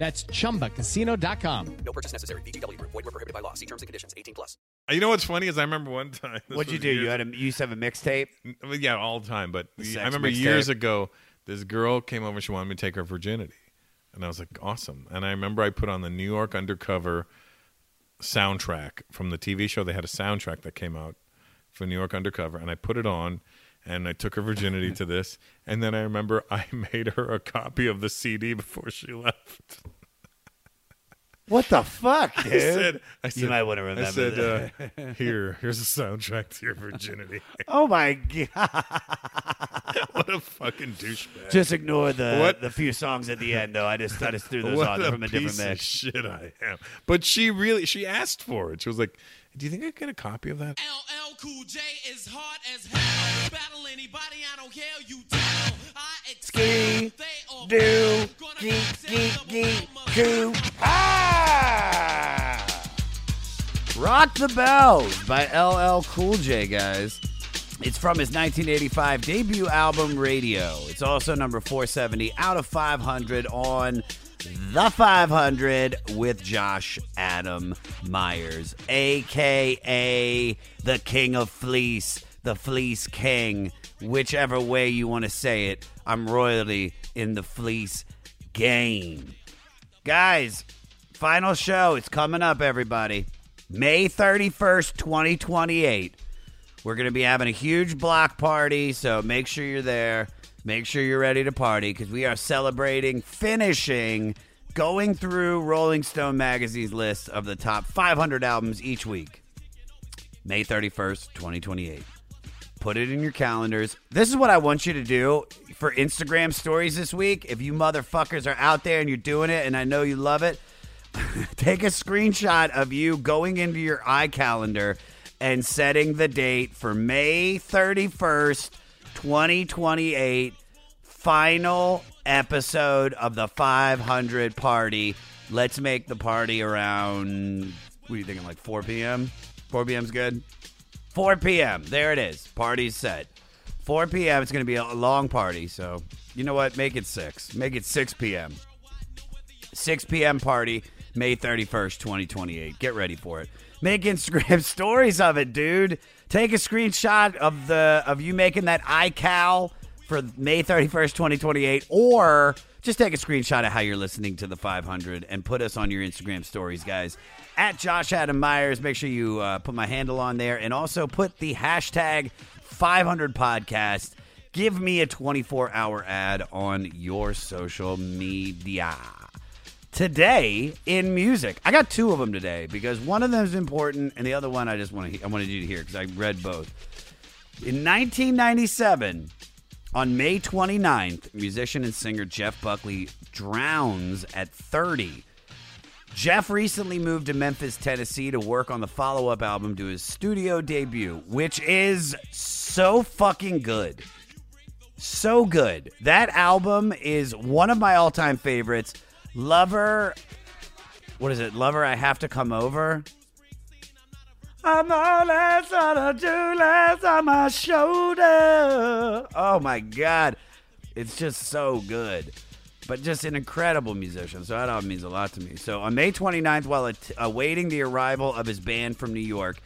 That's chumbacasino.com. No purchase necessary. VGW Group. Void were prohibited by law. See terms and conditions. 18 plus. Uh, you know what's funny is I remember one time. What'd you do? years- You had a you used to have a mixtape. Well, yeah, all the time. But Sex I remember mixtape. years ago, this girl came over. She wanted me to take her virginity, and I was like, awesome. And I remember I put on the New York Undercover soundtrack from the TV show. They had a soundtrack that came out for New York Undercover, and I put it on. And I took her virginity to this, and then I remember I made her a copy of the CD before she left. What the fuck, dude? I said, I said, might wanna remember I said, uh, "Here, here's a soundtrack to your virginity." oh my god! what a fucking douchebag! Just ignore the What? the few songs at the end, though. I just I just threw those what on a from a different piece of mix. shit I am. But she really she asked for it. She was like, "Do you think I could get a copy of that?" LL Cool J is hard as hell. Battle anybody, I don't care. You tell. I Ski, excel. They do, geek, geek, geek, goo. Ah! Rock the Bells by LL Cool J, guys. It's from his 1985 debut album, Radio. It's also number 470 out of 500 on The 500 with Josh Adam Myers, aka the King of Fleece, the Fleece King, whichever way you want to say it. I'm royalty in the Fleece game. Guys, final show. It's coming up, everybody. May 31st, 2028. We're going to be having a huge block party, so make sure you're there. Make sure you're ready to party because we are celebrating finishing going through Rolling Stone magazine's list of the top 500 albums each week. May 31st, 2028. Put it in your calendars. This is what I want you to do for Instagram stories this week. If you motherfuckers are out there and you're doing it and I know you love it, take a screenshot of you going into your iCalendar and setting the date for May 31st, 2028, final episode of the 500 party. Let's make the party around, what are you thinking, like 4 p.m.? 4 p.m.'s good? 4 p.m. There it is. Party's set. 4 p.m. It's going to be a long party. So, you know what? Make it 6. Make it 6 p.m. 6 p.m. party, May 31st, 2028. Get ready for it. Make Instagram stories of it, dude. Take a screenshot of the of you making that iCal for May 31st, 2028, or just take a screenshot of how you're listening to the 500 and put us on your Instagram stories, guys. At Josh Adam Myers, make sure you uh, put my handle on there and also put the hashtag 500 podcast. Give me a 24 hour ad on your social media today in music. I got two of them today because one of them is important and the other one I just want to I wanted you to hear because I read both. In 1997, on May 29th, musician and singer Jeff Buckley drowns at 30. Jeff recently moved to Memphis, Tennessee to work on the follow up album to his studio debut, which is so fucking good. So good. That album is one of my all time favorites. Lover, what is it? Lover, I have to come over. I'm all on a on my shoulder. Oh my god, it's just so good. But just an incredible musician, so that album means a lot to me. So on May 29th, while at- awaiting the arrival of his band from New York,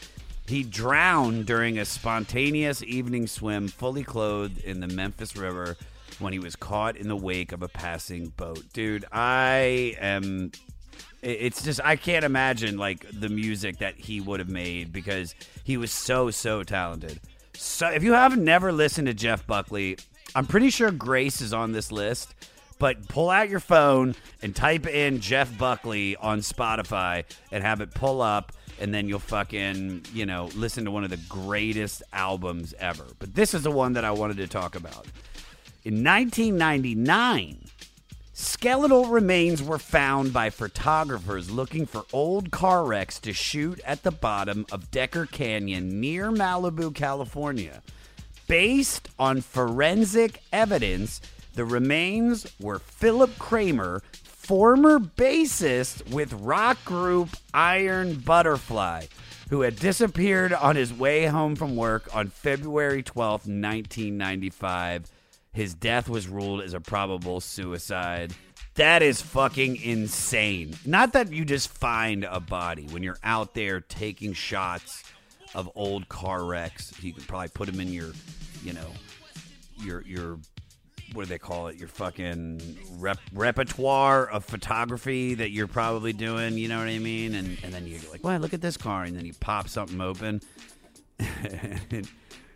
he drowned during a spontaneous evening swim, fully clothed in the Memphis River, when he was caught in the wake of a passing boat. Dude, I am. It's just I can't imagine like the music that he would have made because he was so so talented. So if you have never listened to Jeff Buckley, I'm pretty sure Grace is on this list. But pull out your phone and type in Jeff Buckley on Spotify and have it pull up, and then you'll fucking, you know, listen to one of the greatest albums ever. But this is the one that I wanted to talk about. In 1999, Skeletal remains were found by photographers looking for old car wrecks to shoot at the bottom of Decker Canyon near Malibu, California. Based on forensic evidence, the remains were Philip Kramer, former bassist with rock group Iron Butterfly, who had disappeared on his way home from work on February 12, 1995. His death was ruled as a probable suicide. That is fucking insane. Not that you just find a body when you're out there taking shots of old car wrecks. You could probably put them in your, you know, your your what do they call it? Your fucking rep- repertoire of photography that you're probably doing. You know what I mean? And and then you're like, well, look at this car, and then you pop something open, and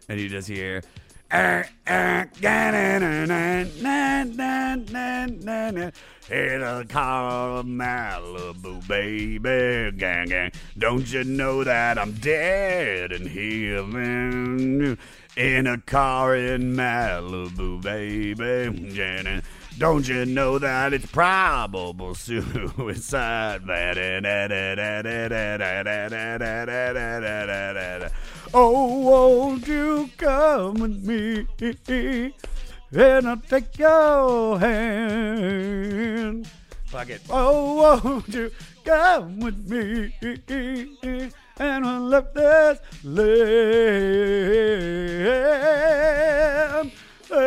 you just hear. "Uh, uh, na-na-na-na-na-na-na-na. In a car of Malibu, baby, gang, gang. Don't you know that I'm dead in heaven? In a car in Malibu, baby, gang. Don't you know that it's probable suicide? Uh, oh, won't you come with me? And I'll take your hand. Fuck it. Oh, won't you come with me? And I'll left this land. You'd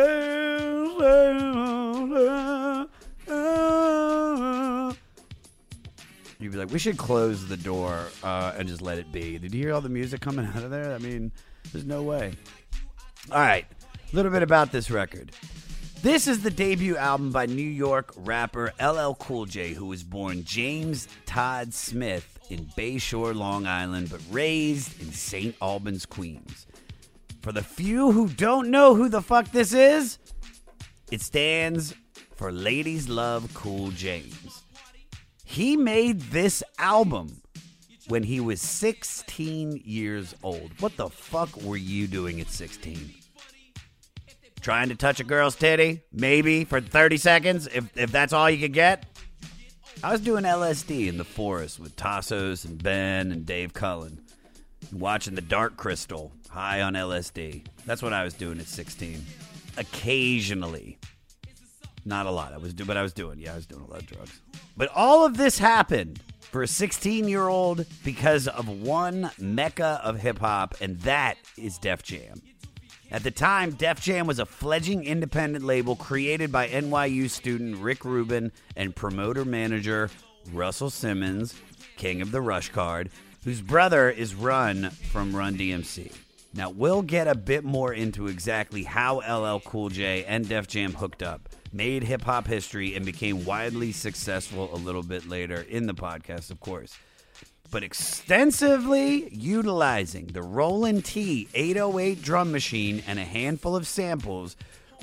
be like, we should close the door uh, and just let it be. Did you hear all the music coming out of there? I mean, there's no way. All right, a little bit about this record. This is the debut album by New York rapper LL Cool J, who was born James Todd Smith in Bayshore, Long Island, but raised in St. Albans, Queens. For the few who don't know who the fuck this is, it stands for Ladies Love Cool James. He made this album when he was 16 years old. What the fuck were you doing at 16? Trying to touch a girl's titty? Maybe for 30 seconds, if, if that's all you could get? I was doing LSD in the forest with Tassos and Ben and Dave Cullen, watching the Dark Crystal high on LSD. That's what I was doing at 16. Occasionally. Not a lot. I was do, but I was doing. Yeah, I was doing a lot of drugs. But all of this happened for a 16 year old because of one mecca of hip hop, and that is Def Jam. At the time, Def Jam was a fledgling independent label created by NYU student Rick Rubin and promoter manager Russell Simmons, king of the Rush Card, whose brother is Run from Run DMC. Now, we'll get a bit more into exactly how LL Cool J and Def Jam hooked up, made hip hop history, and became widely successful a little bit later in the podcast, of course but extensively utilizing the Roland T 808 drum machine and a handful of samples,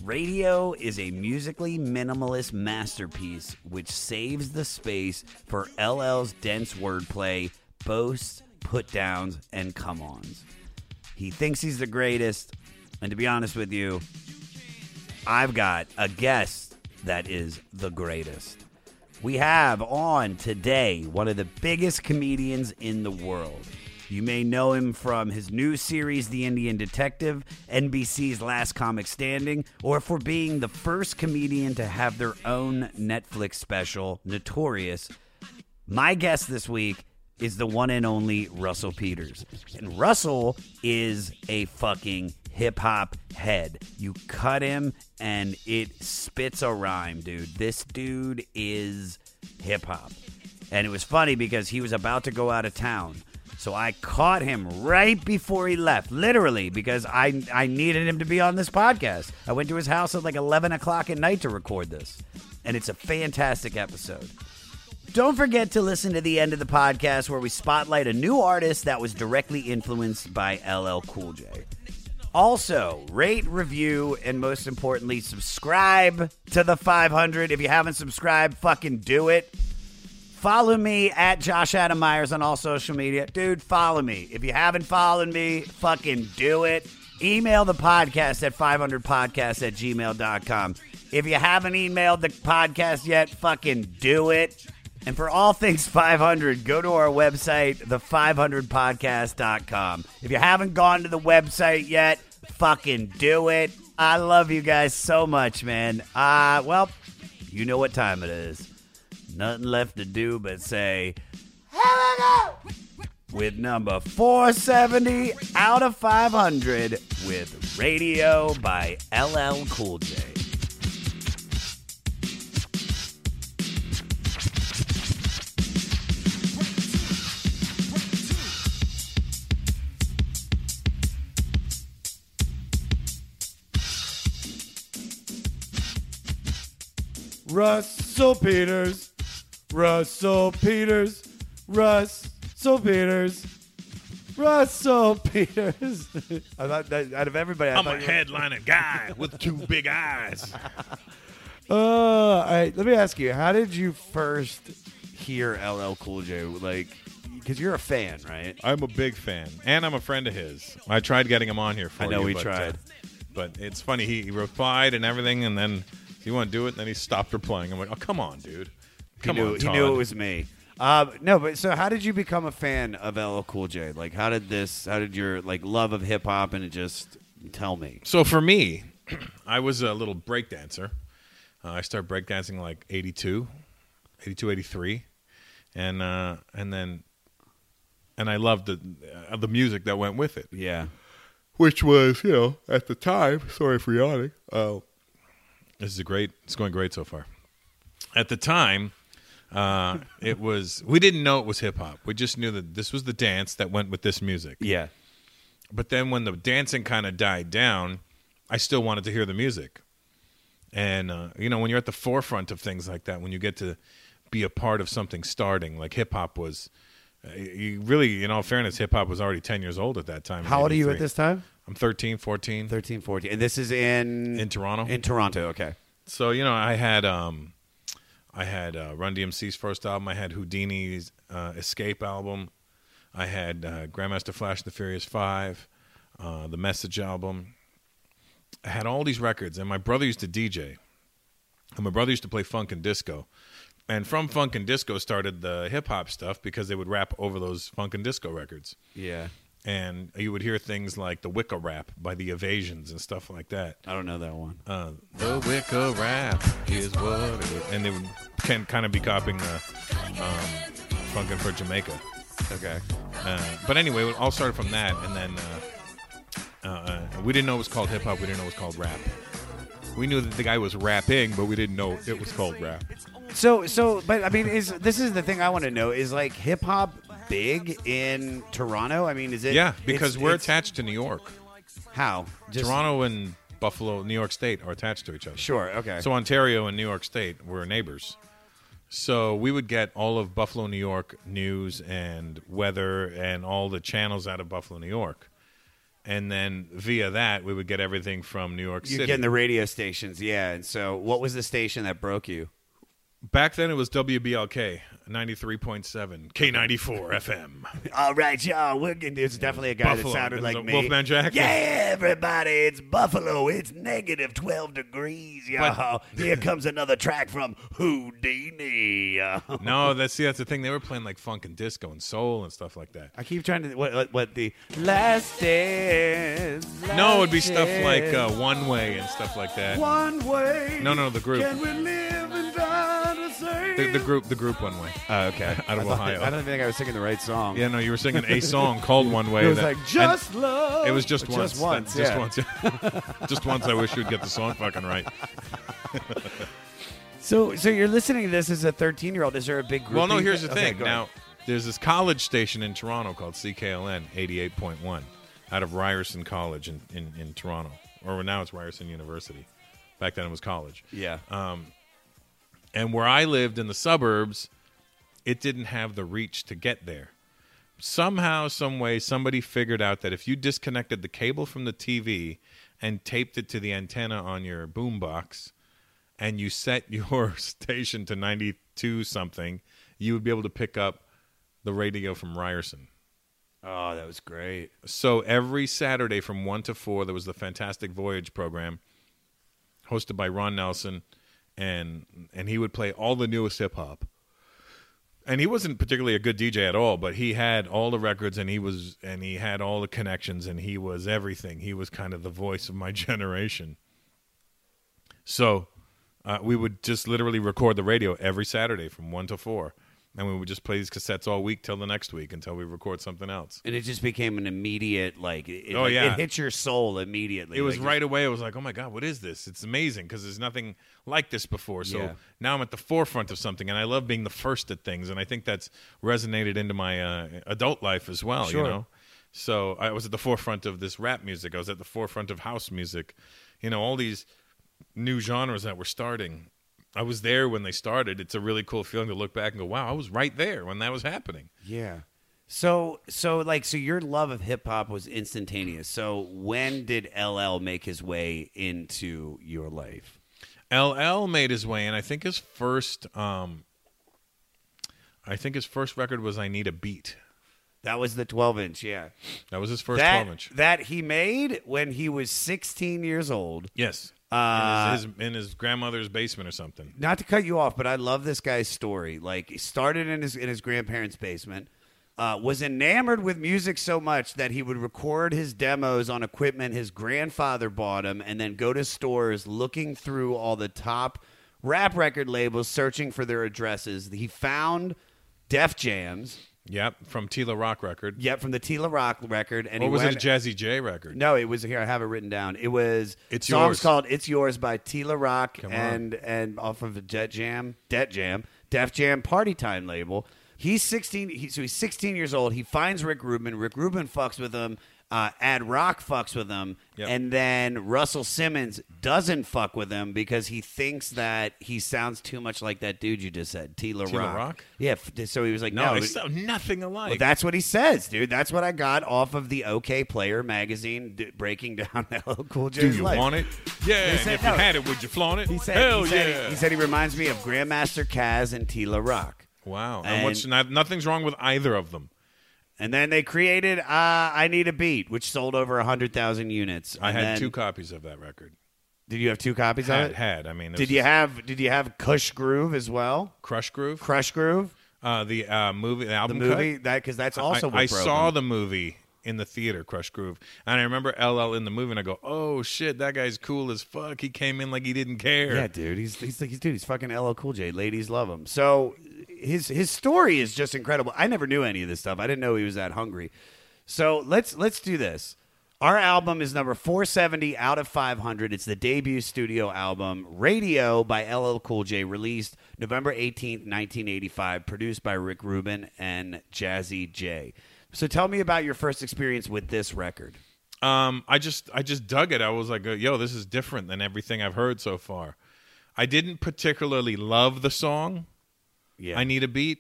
Radio is a musically minimalist masterpiece which saves the space for LL's dense wordplay, boasts, put downs, and come ons. He thinks he's the greatest, and to be honest with you, I've got a guest that is the greatest. We have on today one of the biggest comedians in the world. You may know him from his new series, The Indian Detective, NBC's Last Comic Standing, or for being the first comedian to have their own Netflix special, Notorious. My guest this week is the one and only Russell Peters. And Russell is a fucking hip hop head. You cut him and it spits a rhyme, dude. This dude is hip hop. And it was funny because he was about to go out of town. So I caught him right before he left, literally, because I, I needed him to be on this podcast. I went to his house at like 11 o'clock at night to record this. And it's a fantastic episode. Don't forget to listen to the end of the podcast where we spotlight a new artist that was directly influenced by LL Cool J. Also, rate, review, and most importantly, subscribe to the 500. If you haven't subscribed, fucking do it. Follow me at Josh Adam Myers on all social media. Dude, follow me. If you haven't followed me, fucking do it. Email the podcast at 500podcast at gmail.com. If you haven't emailed the podcast yet, fucking do it. And for all things 500, go to our website, the500podcast.com. If you haven't gone to the website yet, fucking do it. I love you guys so much, man. Uh, well, you know what time it is. Nothing left to do but say, here we go! With number 470 out of 500 with Radio by LL Cool J. Russell Peters, Russell Peters, Russell Peters, Russell Peters. I thought that out of everybody, I I'm a thought you were- headliner guy with two big eyes. Uh, all right, let me ask you, how did you first hear LL Cool J? Like, because you're a fan, right? I'm a big fan, and I'm a friend of his. I tried getting him on here for I know you, we but, tried. uh, but it's funny. He, he replied and everything, and then he want to do it, and then he stopped replying. I'm like, oh come on, dude. Come he knew, on, he knew it was me. Um, no, but so how did you become a fan of LL Cool J? Like, how did this? How did your like love of hip hop and it just tell me? So for me, I was a little break dancer. Uh, I started breakdancing like 82, 82, 83. And, uh, and then, and I loved the, uh, the music that went with it. Yeah, which was, you know, at the time, sorry for yawning. Oh, this is a great. It's going great so far. At the time, uh, it was. We didn't know it was hip hop. We just knew that this was the dance that went with this music. yeah, But then when the dancing kind of died down, I still wanted to hear the music. And uh, you know, when you're at the forefront of things like that, when you get to be a part of something starting, like hip hop was. Uh, you really, in all fairness, hip hop was already 10 years old at that time. How old are you at this time? I'm 13, 14 13, 14. And this is in in Toronto. in Toronto. Okay. so you know, I had um, I had uh, Run DMC's first album. I had Whodini's uh, Escape album. I had uh, Grandmaster Flash and the Furious Five, uh, the Message album. I had all these records, and my brother used to DJ, and my brother used to play funk and disco. And from funk and disco started the hip hop stuff because they would rap over those funk and disco records Yeah, and you would hear things like the Wikka Wrap by the Evasions and stuff like that. I don't know that one. Uh, the Wikka Wrap is what, it is. and they would can kind of be copying the um, Funkin' for Jamaica. Okay. Uh, but anyway, it all started from that, and then uh, uh, uh, we didn't know it was called hip hop. We didn't know it was called rap. We knew that the guy was rapping, but we didn't know it was called rap. So so, but I mean, is this is the thing I want to know? Is like hip hop big in Toronto? I mean, is it? Yeah, because it's- we're it's- attached to New York. How? Just, Toronto and Buffalo, New York State are attached to each other. Sure. Okay. So Ontario and New York State were neighbors. So we would get all of Buffalo, New York news and weather and all the channels out of Buffalo, New York. And then via that, we would get everything from New York City. you're getting the radio stations, yeah. And so, what was the station that broke you? Back then, it was WBLK 93.7, K94 FM. All right, y'all. We're it's definitely a guy Buffalo. that sounded like me. Wolfman Jack? Yeah, everybody, it's Buffalo. It's negative 12 degrees, y'all. Here comes another track from Whodini. No, that's see, that's the thing. They were playing like funk and disco and soul and stuff like that. I keep trying to, what, what, what the last dance. No, it would be stuff like uh, One Way and stuff like that. One way. No, no, the group. Can we live and die the? The, the group, the group One Way. Oh, okay. Out of I thought- Ohio. I don't think I was singing the right song. Yeah, no, you were singing a song called One Way. It was that- like and just love. It was just Just once. once, Just yeah. once. yeah. just once. I wish you'd get the song fucking right. So, so you're listening to this as a 13 year old. Is there a big group? Well, no. Here's the Okay, thing. go ahead. Now, there's this college station in Toronto called CKLN 88.1, out of Ryerson College in, in, in Toronto, or now it's Ryerson University. Back then it was college. yeah, um, And where I lived in the suburbs, it didn't have the reach to get there. Somehow, some way, somebody figured out that if you disconnected the cable from the TV and taped it to the antenna on your boombox, and you set your station to 92 something, you would be able to pick up the radio from Ryerson. oh, that was great. So every Saturday from 1 to 4, there was the Fantastic Voyage program hosted by Ron Nelson, and and he would play all the newest hip hop. And he wasn't particularly a good DJ at all, but he had all the records, and he was and he had all the connections, and he was everything. He was kind of the voice of my generation. So uh, we would just literally record the radio every Saturday from one to four, and we would just play these cassettes all week till the next week until we record something else. And it just became an immediate like. It, Oh, yeah. it hits your soul immediately. It was Like, right away. It was like, "Oh my god, what is this? It's amazing because there's nothing like this before." So Yeah. now I'm at the forefront of something, and I love being the first at things, and I think that's resonated into my uh, adult life as well. Sure. You know, so I was at the forefront of this rap music. I was at the forefront of house music. You know, all these new genres that were starting. I was there when they started. It's a really cool feeling to look back and go, "Wow, I was right there when that was happening." Yeah. So so like so your love of hip hop was instantaneous. So when did LL make his way into your life? LL made his way, and I think his first, um, I think his first record was "I Need a Beat." That was the 12 inch, yeah. That was his first that, 12 inch. That he made when he was 16 years old. Yes. Uh, in, his, his, in his grandmother's basement or something. Not to cut you off, but I love this guy's story. Like, he started in his in his grandparents' basement. Uh, was enamored with music so much that he would record his demos on equipment his grandfather bought him, and then go to stores looking through all the top rap record labels, searching for their addresses. He found Def Jams. Yep, from T La Rock record. Yep, from the T La Rock record, and Or was went, it a Jazzy Jay record? No, it was here. I have it written down. It was It's songs Yours. called "It's Yours" by T La Rock Come on. and and off of the Jet Jam, Det Jam, Def Jam Party Time label. He's sixteen. He, so he's sixteen years old. He finds Rick Rubin. Rick Rubin fucks with him. Uh, Ad Rock fucks with him, Yep. and then Russell Simmons doesn't fuck with him because he thinks that he sounds too much like that dude you just said, T La, Rock. Rock? Yeah. f- So he was like, No, "No, they it- sound nothing alike. well, that's what he says, dude. That's what I got off of the Okayplayer magazine, d- breaking down LL Cool J's Do you life. want it? Yeah, said if no. you had it, would you flaunt it? He said, Hell he, said yeah. he, said he reminds me of Grandmaster Caz and T La Rock. wow. And, and- what's not, nothing's wrong with either of them. And then they created uh, I Need a Beat, which sold over 100,000 units. I And had then- two copies of that record. Did you have two copies Had, of it? had. I mean, Did you have Did you have Kush Groove as well? Krush Groove? Krush Groove, Uh, the uh, movie, the the album movie cut? that because that's also I, I saw the movie in the theater, Krush Groove, and I remember LL in the movie, and I go, "Oh shit, that guy's cool as fuck." He came in like he didn't care. Yeah, dude, he's he's like he's dude, he's fucking LL Cool J. Ladies love him. So his his story is just incredible. I never knew any of this stuff. I didn't know he was that hungry. So let's let's do this. Our album is number 470 out of 500. It's the debut studio album, Radio by LL Cool J, released November 18th, 1985, produced by Rick Rubin and Jazzy Jay. So tell me about your first experience with this record. Um, I just I just dug it. I was like, "Yo, this is different than everything I've heard so far." I didn't particularly love the song. Yeah. I need a beat,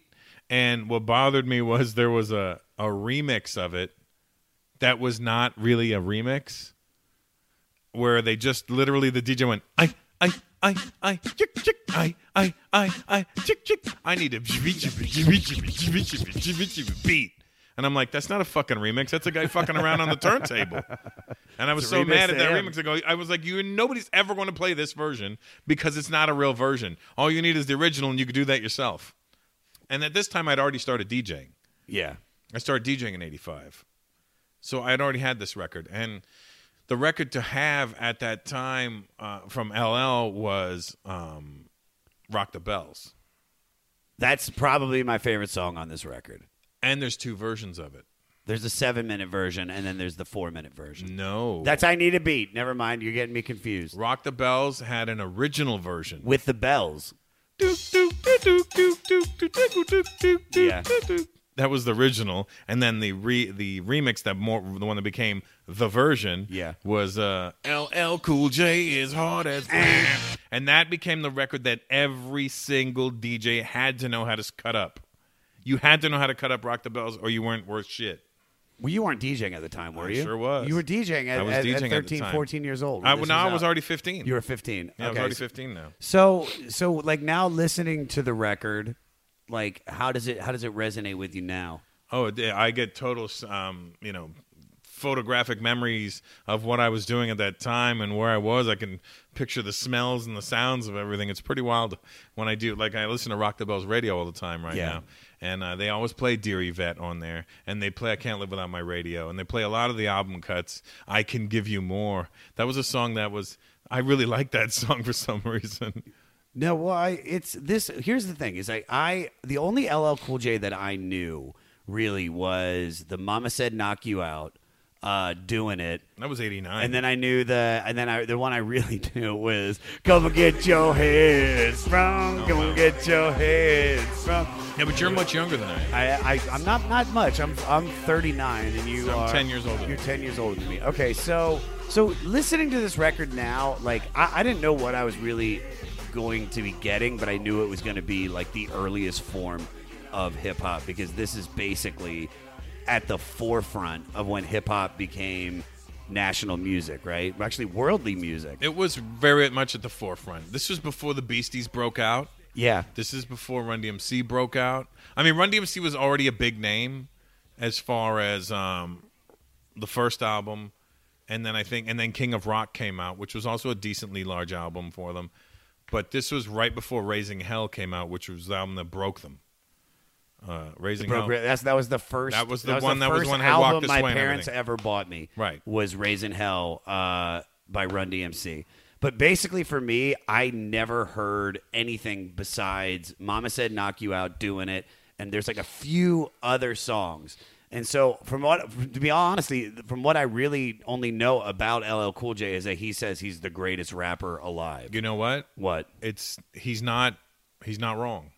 and what bothered me was there was a a remix of it that was not really a remix, where they just literally the DJ went, "I I I I chick chick I I I I chick chick I need a beat." And I'm like, that's not a fucking remix. That's a guy fucking around on the turntable. And I was so mad at that remix. I go, I was like, you nobody's ever going to play this version because it's not a real version. All you need is the original, and you could do that yourself. And at this time, I'd already started DJing. Yeah. I started DJing in '85, so I had already had this record. And the record to have at that time uh, from LL was um, "Rock the Bells," That's probably my favorite song on this record. And there's two versions of it. There's a seven minute version, and then there's the four minute version. No, That's I Need a Beat. Never mind. You're getting me confused. "Rock the Bells" had an original version. With the bells. Yeah. That was the original, and then the re the remix that more the one that became the version Yeah. was uh LL Cool J is hard as and that became the record that every single DJ had to know how to cut up. You had to know how to cut up Rock the Bells, or you weren't worth shit. Well, you weren't DJing at the time, were I you? sure was. You were DJing at, I was at, DJing at at the 13, time. 14 years old. I, no, I was already fifteen. You were 15. yeah, I was already fifteen now. So, so like now listening to the record, like how does it how does it resonate with you now? Oh, I get total, um, you know, photographic memories of what I was doing at that time and where I was. I can picture the smells and the sounds of everything. It's pretty wild when I do. Like I listen to Rock the Bells radio all the time right Yeah. now, and uh, they always play Dear Yvette on there, and they play I Can't Live Without My Radio, and they play a lot of the album cuts. I Can Give You More. That was a song that was. I really liked that song for some reason. No, well, I, it's this. Here's the thing: is I, I the only LL Cool J that I knew really was the Mama Said Knock You Out, uh, doing it, That was '89. and then I knew the, and then I the one I really knew was "Come and get your heads from, come and get your heads from." yeah, but you're much younger than I am. I, I I'm not not much. I'm I'm 39, and you I'm are 10 years older. You're 10 years older than me. Okay, so so listening to this record now, like I, I didn't know what I was really going to be getting, but I knew it was going to be like the earliest form of hip hop because this is basically at the forefront of when hip hop became national music, right? Actually, worldly music. It was very much at the forefront. This was before the Beasties broke out. Yeah. This is before Run DMC broke out. I mean, Run DMC was already a big name as far as um, the first album, and then I think, and then King of Rock came out, which was also a decently large album for them. But this was right before Raising Hell came out, which was the album that broke them. Uh, Raising Hell. That's that was the first. That was the one that was one album my parents ever bought me. Right. was Raising Hell uh, by Run DMC. But basically, for me, I never heard anything besides "Mama Said Knock You Out" doing it, and there's like a few other songs. And so, from what to be honestly, from what I really only know about LL Cool J is that he says he's the greatest rapper alive. You know what? What? It's he's not he's not wrong.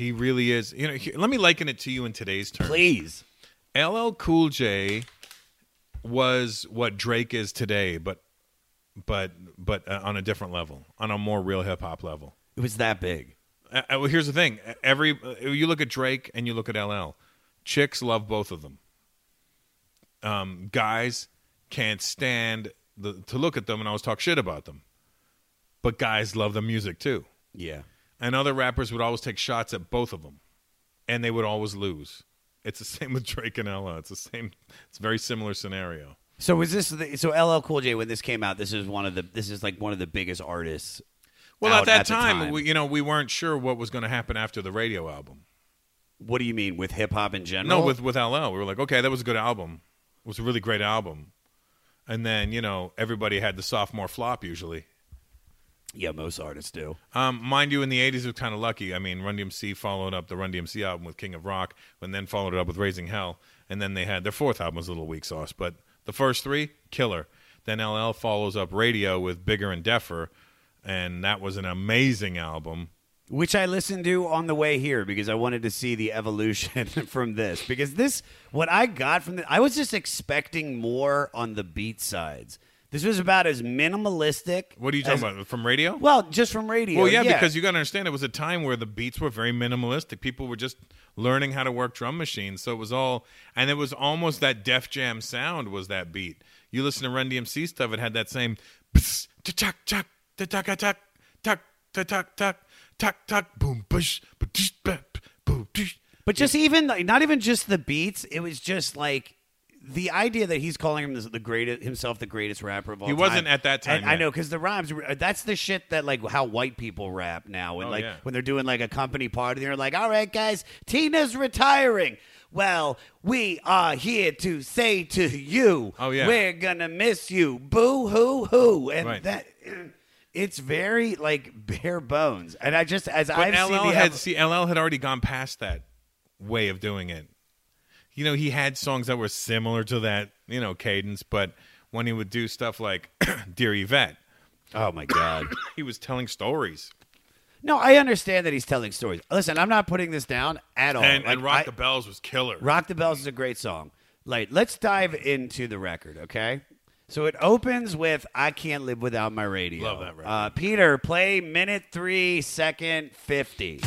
He really is. You know, he- let me liken it to you in today's terms. Please. LL Cool J was what Drake is today, but but but uh, on a different level, on a more real hip hop level. It was that big. Uh, uh, well, here's the thing: every uh, you look at Drake and you look at LL, chicks love both of them. Um, guys can't stand the, to look at them and always talk shit about them, but guys love the music too. Yeah. And other rappers would always take shots at both of them, and they would always lose. It's the same with Drake and LL. It's the same. It's a very similar scenario. So was this the, so LL Cool J when this came out? This is one of the this is like one of the biggest artists. Well, at that the time, We, you know, we weren't sure what was going to happen after the radio album. what do you mean with hip hop in general? No, with with LL, we were like, okay, that was a good album. It was a really great album. And then you know, everybody had the sophomore flop usually. Yeah, most artists do. Um, mind you, in the '80s, was kind of lucky. I mean, Run DMC followed up the Run DMC album with King of Rock, and then followed it up with Raising Hell, and then they had their fourth album was a little weak sauce, but the first three, killer. Then LL follows up Radio with Bigger and Deffer, and that was an amazing album. Which I listened to on the way here because I wanted to see the evolution from this. Because this, what I got from the, I was just expecting more on the beat sides. This was about as minimalistic. What are you talking as- about from Radio? Well, just from radio. Well, yeah, because you got to understand it was a time where the beats were very minimalistic. People were just learning how to work drum machines, so it was all, and it was almost that Def Jam sound was that beat. You listen to Run DMC stuff; it had that same tuck tuck tuck tuck tuck tuck tuck tuck tuck tuck boom bush boom But just even like, not even just the beats, it was just like the idea that he's calling him the greatest himself the greatest rapper of all time. He wasn't at that time And I know because the rhymes that's the shit that like how white people rap now when Oh, like yeah. when they're doing like a company party they're like, "All right, guys, Tina's retiring." Well, we are here to say to you, Oh, yeah. we're gonna miss you, boo hoo hoo, and Right. that it's very like bare bones. And I just as I've LL seen the had see LL had already gone past that way of doing it. You know, he had songs that were similar to that, you know, cadence, but when he would do stuff like Dear Yvette, oh my god. he was telling stories. No, I understand that he's telling stories. Listen, I'm not putting this down at all. and, Like, and Rock I- the Bells was killer. Rock the Bells is a great song. Like, let's dive into the record, okay? So it opens with "I Can't Live Without My Radio." Love that record. Uh, Peter, play minute three, second fifty.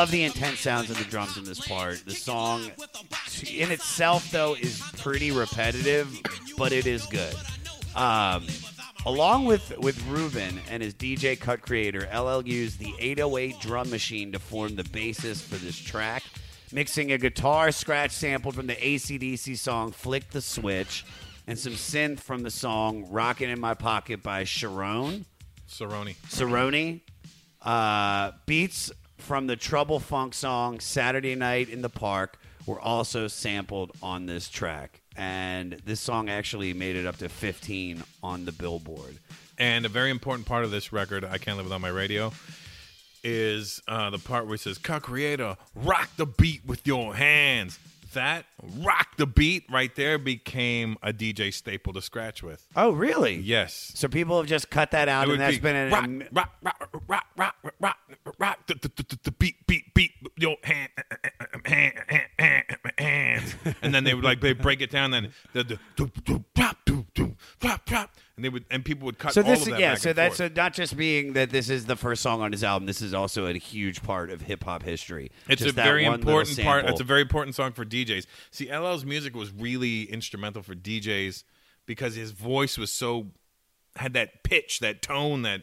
Love the intense sounds of the drums in this part. The song in itself, though, is pretty repetitive, but it is good. Um, along with with Rubin and his DJ cut creator, LL used the 808 drum machine to form the basis for this track, mixing a guitar scratch sample from the ACDC song "Flick the Switch" and some synth from the song "Rockin' in My Pocket" by Sharon. Cerrone. Cerrone. Uh, beats from the Trouble Funk song Saturday Night in the Park were also sampled on this track. And this song actually made it up to 15 on the Billboard. And a very important part of this record, I Can't Live Without My Radio, is uh, the part where it says, Cut Creator, rock the beat with your hands. That rock the beat right there became a DJ staple to scratch with. Oh, really? Yes. So people have just cut that out, It and that's be been an. rock, rock, rock, rock, rock, rock, rock, rock, the, the, the, the beat, beat, beat, your hand, uh, uh, uh, hand, hand, hand, hands, and then they would like they break it down, then the the do, do, drop, do, do, drop, drop, and they would and people would cut So all this of that yeah. So and that's so not just being that this is the first song on his album. This is also a huge part of hip hop history. It's Just a very important part. It's a very important song for DJs. See, LL's music was really instrumental for DJs because his voice was so had that pitch, that tone, that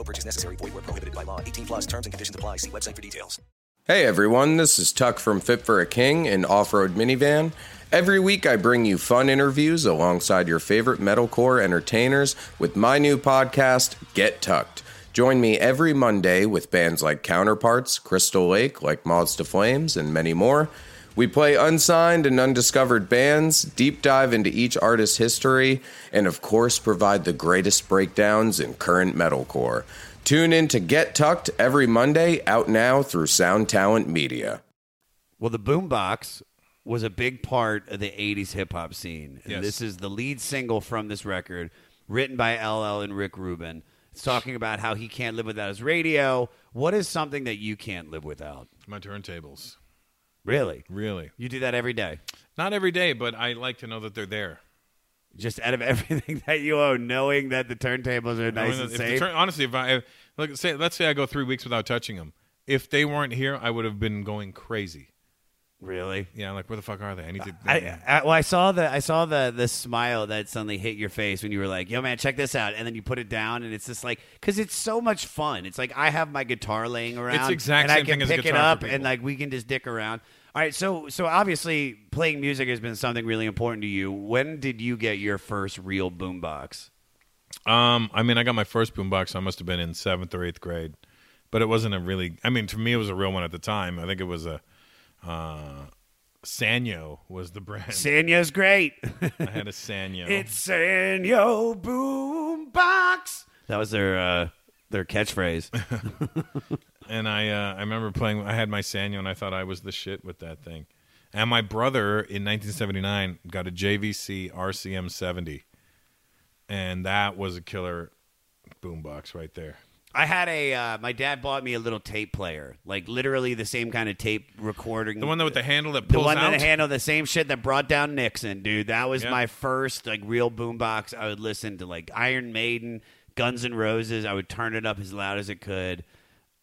No purchase necessary. Void where prohibited by law. 18 plus terms and conditions apply. See website for details. Hey everyone, this is Tuck from Fit for a King, an off road minivan. Every week I bring you fun interviews alongside your favorite metalcore entertainers with my new podcast, Get Tucked. Join me every Monday with bands like Counterparts, Crystal Lake, like Moths to Flames, and many more. We play unsigned and undiscovered bands, deep dive into each artist's history, and of course provide the greatest breakdowns in current metalcore. Tune in to Get Tucked every Monday, out now through Sound Talent Media. Well, the boombox was a big part of the 80s hip hop scene. And Yes. This is the lead single from this record, written by LL and Rick Rubin. It's talking about how he can't live without his radio. What is something that you can't live without? My turntables, Really? really. You do that every day? Not every day, but I like to know that they're there. Just out of everything that you own, knowing that the turntables are nice Knowing and safe? turn- honestly, if I if, look, say, let's say I go three weeks without touching them, if they weren't here, I would have been going crazy. Really? Yeah, like where the fuck are they? I need to. I, I, well, I saw the I saw the the smile that suddenly hit your face when you were like, "Yo, man, check this out," and then you put it down, and it's just like because it's so much fun. It's like I have my guitar laying around, the exact and I can thing as a pick it up, and like we can just dick around. All right, so so obviously playing music has been something really important to you. When did you get your first real boombox? Um, I mean, I got my first boombox. I must have been in seventh or eighth grade, but it wasn't a really. I mean, to me, it was a real one at the time. I think it was a. Uh, Sanyo was the brand. Sanyo's great. I had a Sanyo. it's Sanyo boombox. That was their uh, their catchphrase. and I uh, I remember playing. I had my Sanyo, and I thought I was the shit with that thing. And my brother in 1979 got a JVC RCM 70, and that was a killer boombox right there. I had a. Uh, my dad bought me a little tape player, like literally the same kind of tape recording. The one that with the handle that pulls the one out. that handled the same shit that brought down Nixon, dude. That was Yeah. my first like real boombox. I would listen to like Iron Maiden, Guns N' Roses. I would turn it up as loud as it could.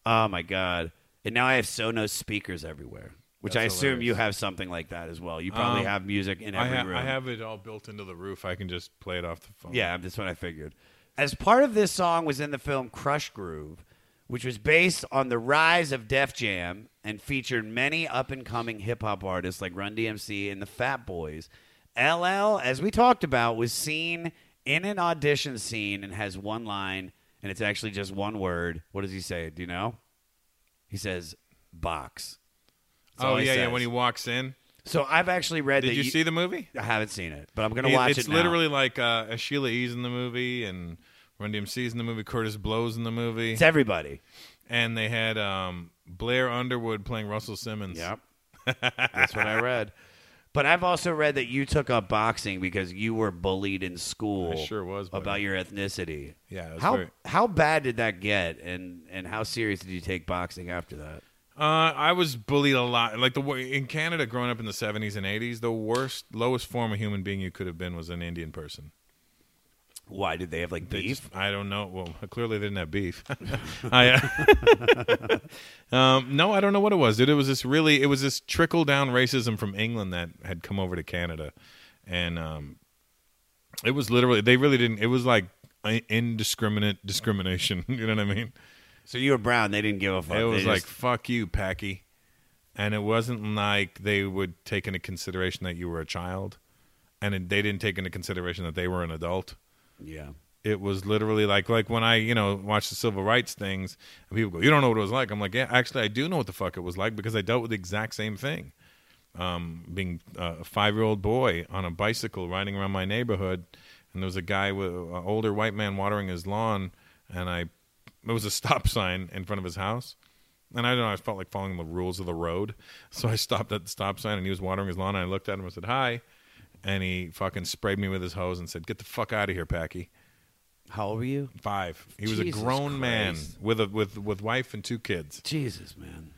Oh my god! And now I have Sonos speakers everywhere, which I That's assume you have something like that as well. You probably Um, have music in I, every ha- room. I have it all built into the roof. I can just play it off the phone. Yeah, that's what I figured. As part of this song was in the film Krush Groove, which was based on the rise of Def Jam and featured many up and coming hip hop artists like Run DMC and the Fat Boys. LL, as we talked about, was seen in an audition scene and has one line, and it's actually just one word. What does he say? Do you know? He says, box. That's Oh yeah, yeah. When he walks in, so I've actually read that did that you see the movie? I haven't seen it, but I'm going to It- watch it's it It's literally like uh, a Sheila E's in the movie, and Run DMC's in the movie. Kurtis Blow's in the movie. It's everybody. and they had um Blair Underwood playing Russell Simmons. Yep. That's what I read. But I've also read that you took up boxing because you were bullied in school. I sure was, buddy. about your ethnicity. Yeah, it was How very- how bad did that get, and and how serious did you take boxing after that? Uh, I was bullied a lot. Like the in Canada, growing up in the seventies and eighties, the worst, lowest form of human being you could have been was an Indian person. Why did they have like They beef? just- I don't know. Well, clearly they didn't have beef. I, uh, um, no, I don't know what it was, dude. It was this really, it was this trickle down racism from England that had come over to Canada, and um, it was literally they really didn't. It was like indiscriminate discrimination. You know what I mean? So you were brown. They didn't give a fuck. It They was just- like fuck you, Packy, and it wasn't like they would take into consideration that you were a child, and it, they didn't take into consideration that they were an adult yeah. it was literally like like when I you know watch the civil rights things and people go you don't know what it was like I'm like yeah actually I do know what the fuck it was like because I dealt with the exact same thing um, being a five year old boy on a bicycle riding around my neighborhood and there was a guy with an older white man watering his lawn and I there was a stop sign in front of his house and I don't know I felt like following the rules of the road so I stopped at the stop sign and he was watering his lawn and I looked at him and said hi and he fucking sprayed me with his hose and said get the fuck out of here Packy How old were you? Five. He was a grown man with a with with wife and two kids. Jesus, man.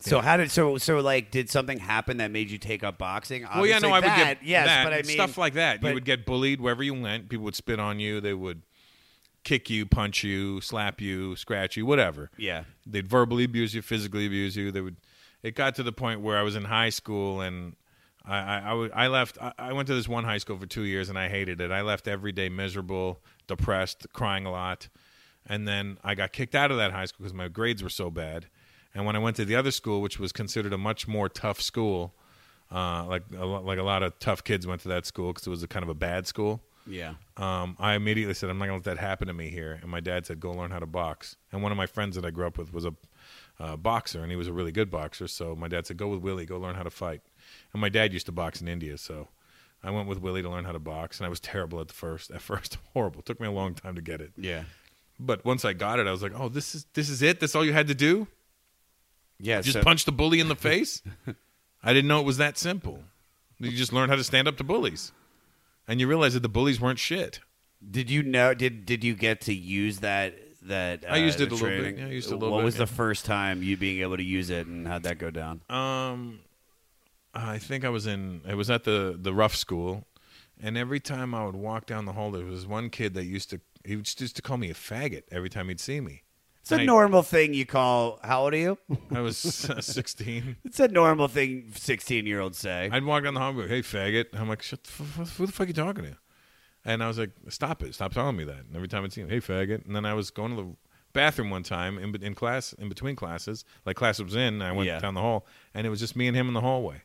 So how did so so like did something happen that made you take up boxing? well, yeah, no, I Obviously would get yes, that, but I mean stuff like that. you would get bullied wherever you went. People would spit on you. They would kick you, punch you, slap you, scratch you, whatever. Yeah. They'd verbally abuse you, physically abuse you. They would. It got to the point where I was in high school and. I, I, I, left. I, I went to this one high school for two years, and I hated it. I left every day miserable, depressed, crying a lot, and then I got kicked out of that high school because my grades were so bad. And when I went to the other school, which was considered a much more tough school, uh, like a, like a lot of tough kids went to that school because it was a kind of a bad school. Yeah. Um, I immediately said, I'm not going to let that happen to me here. And my dad said, go learn how to box. And one of my friends that I grew up with was a uh, boxer, and he was a really good boxer. So my dad said, go with Willie, go learn how to fight. And my dad used to box in India, so I went with Willie to learn how to box. And I was terrible at the first. At first, horrible. It took me a long time to get it. Yeah. But once I got it, I was like, oh, this is this is it. That's all you had to do. Yeah. Just so, punch the bully in the face. I didn't know it was that simple. You just learn how to stand up to bullies, and you realize that the bullies weren't shit. Did you know? Did did you get to use that? That I used uh, it a little bit. Yeah, I used it a little What bit, was yeah. the first time you being able to use it, and how'd that go down? Um, I think I was in. It was at the the rough school, and every time I would walk down the hall, there was one kid that used to he used to call me a faggot every time he'd see me. It's a normal thing you call. How old are you? I was uh, sixteen. it's a normal thing sixteen year olds say. I'd walk down the hall and like, "Hey, faggot!" I'm like, "Shut the f- f- who the fuck are you talking to?" And I was like, "Stop it! Stop telling me that." And every time I'd see him, "Hey, faggot!" And then I was going to the bathroom one time in, in class, in between classes, like class was in. And I went Yeah. down the hall, and it was just me and him in the hallway.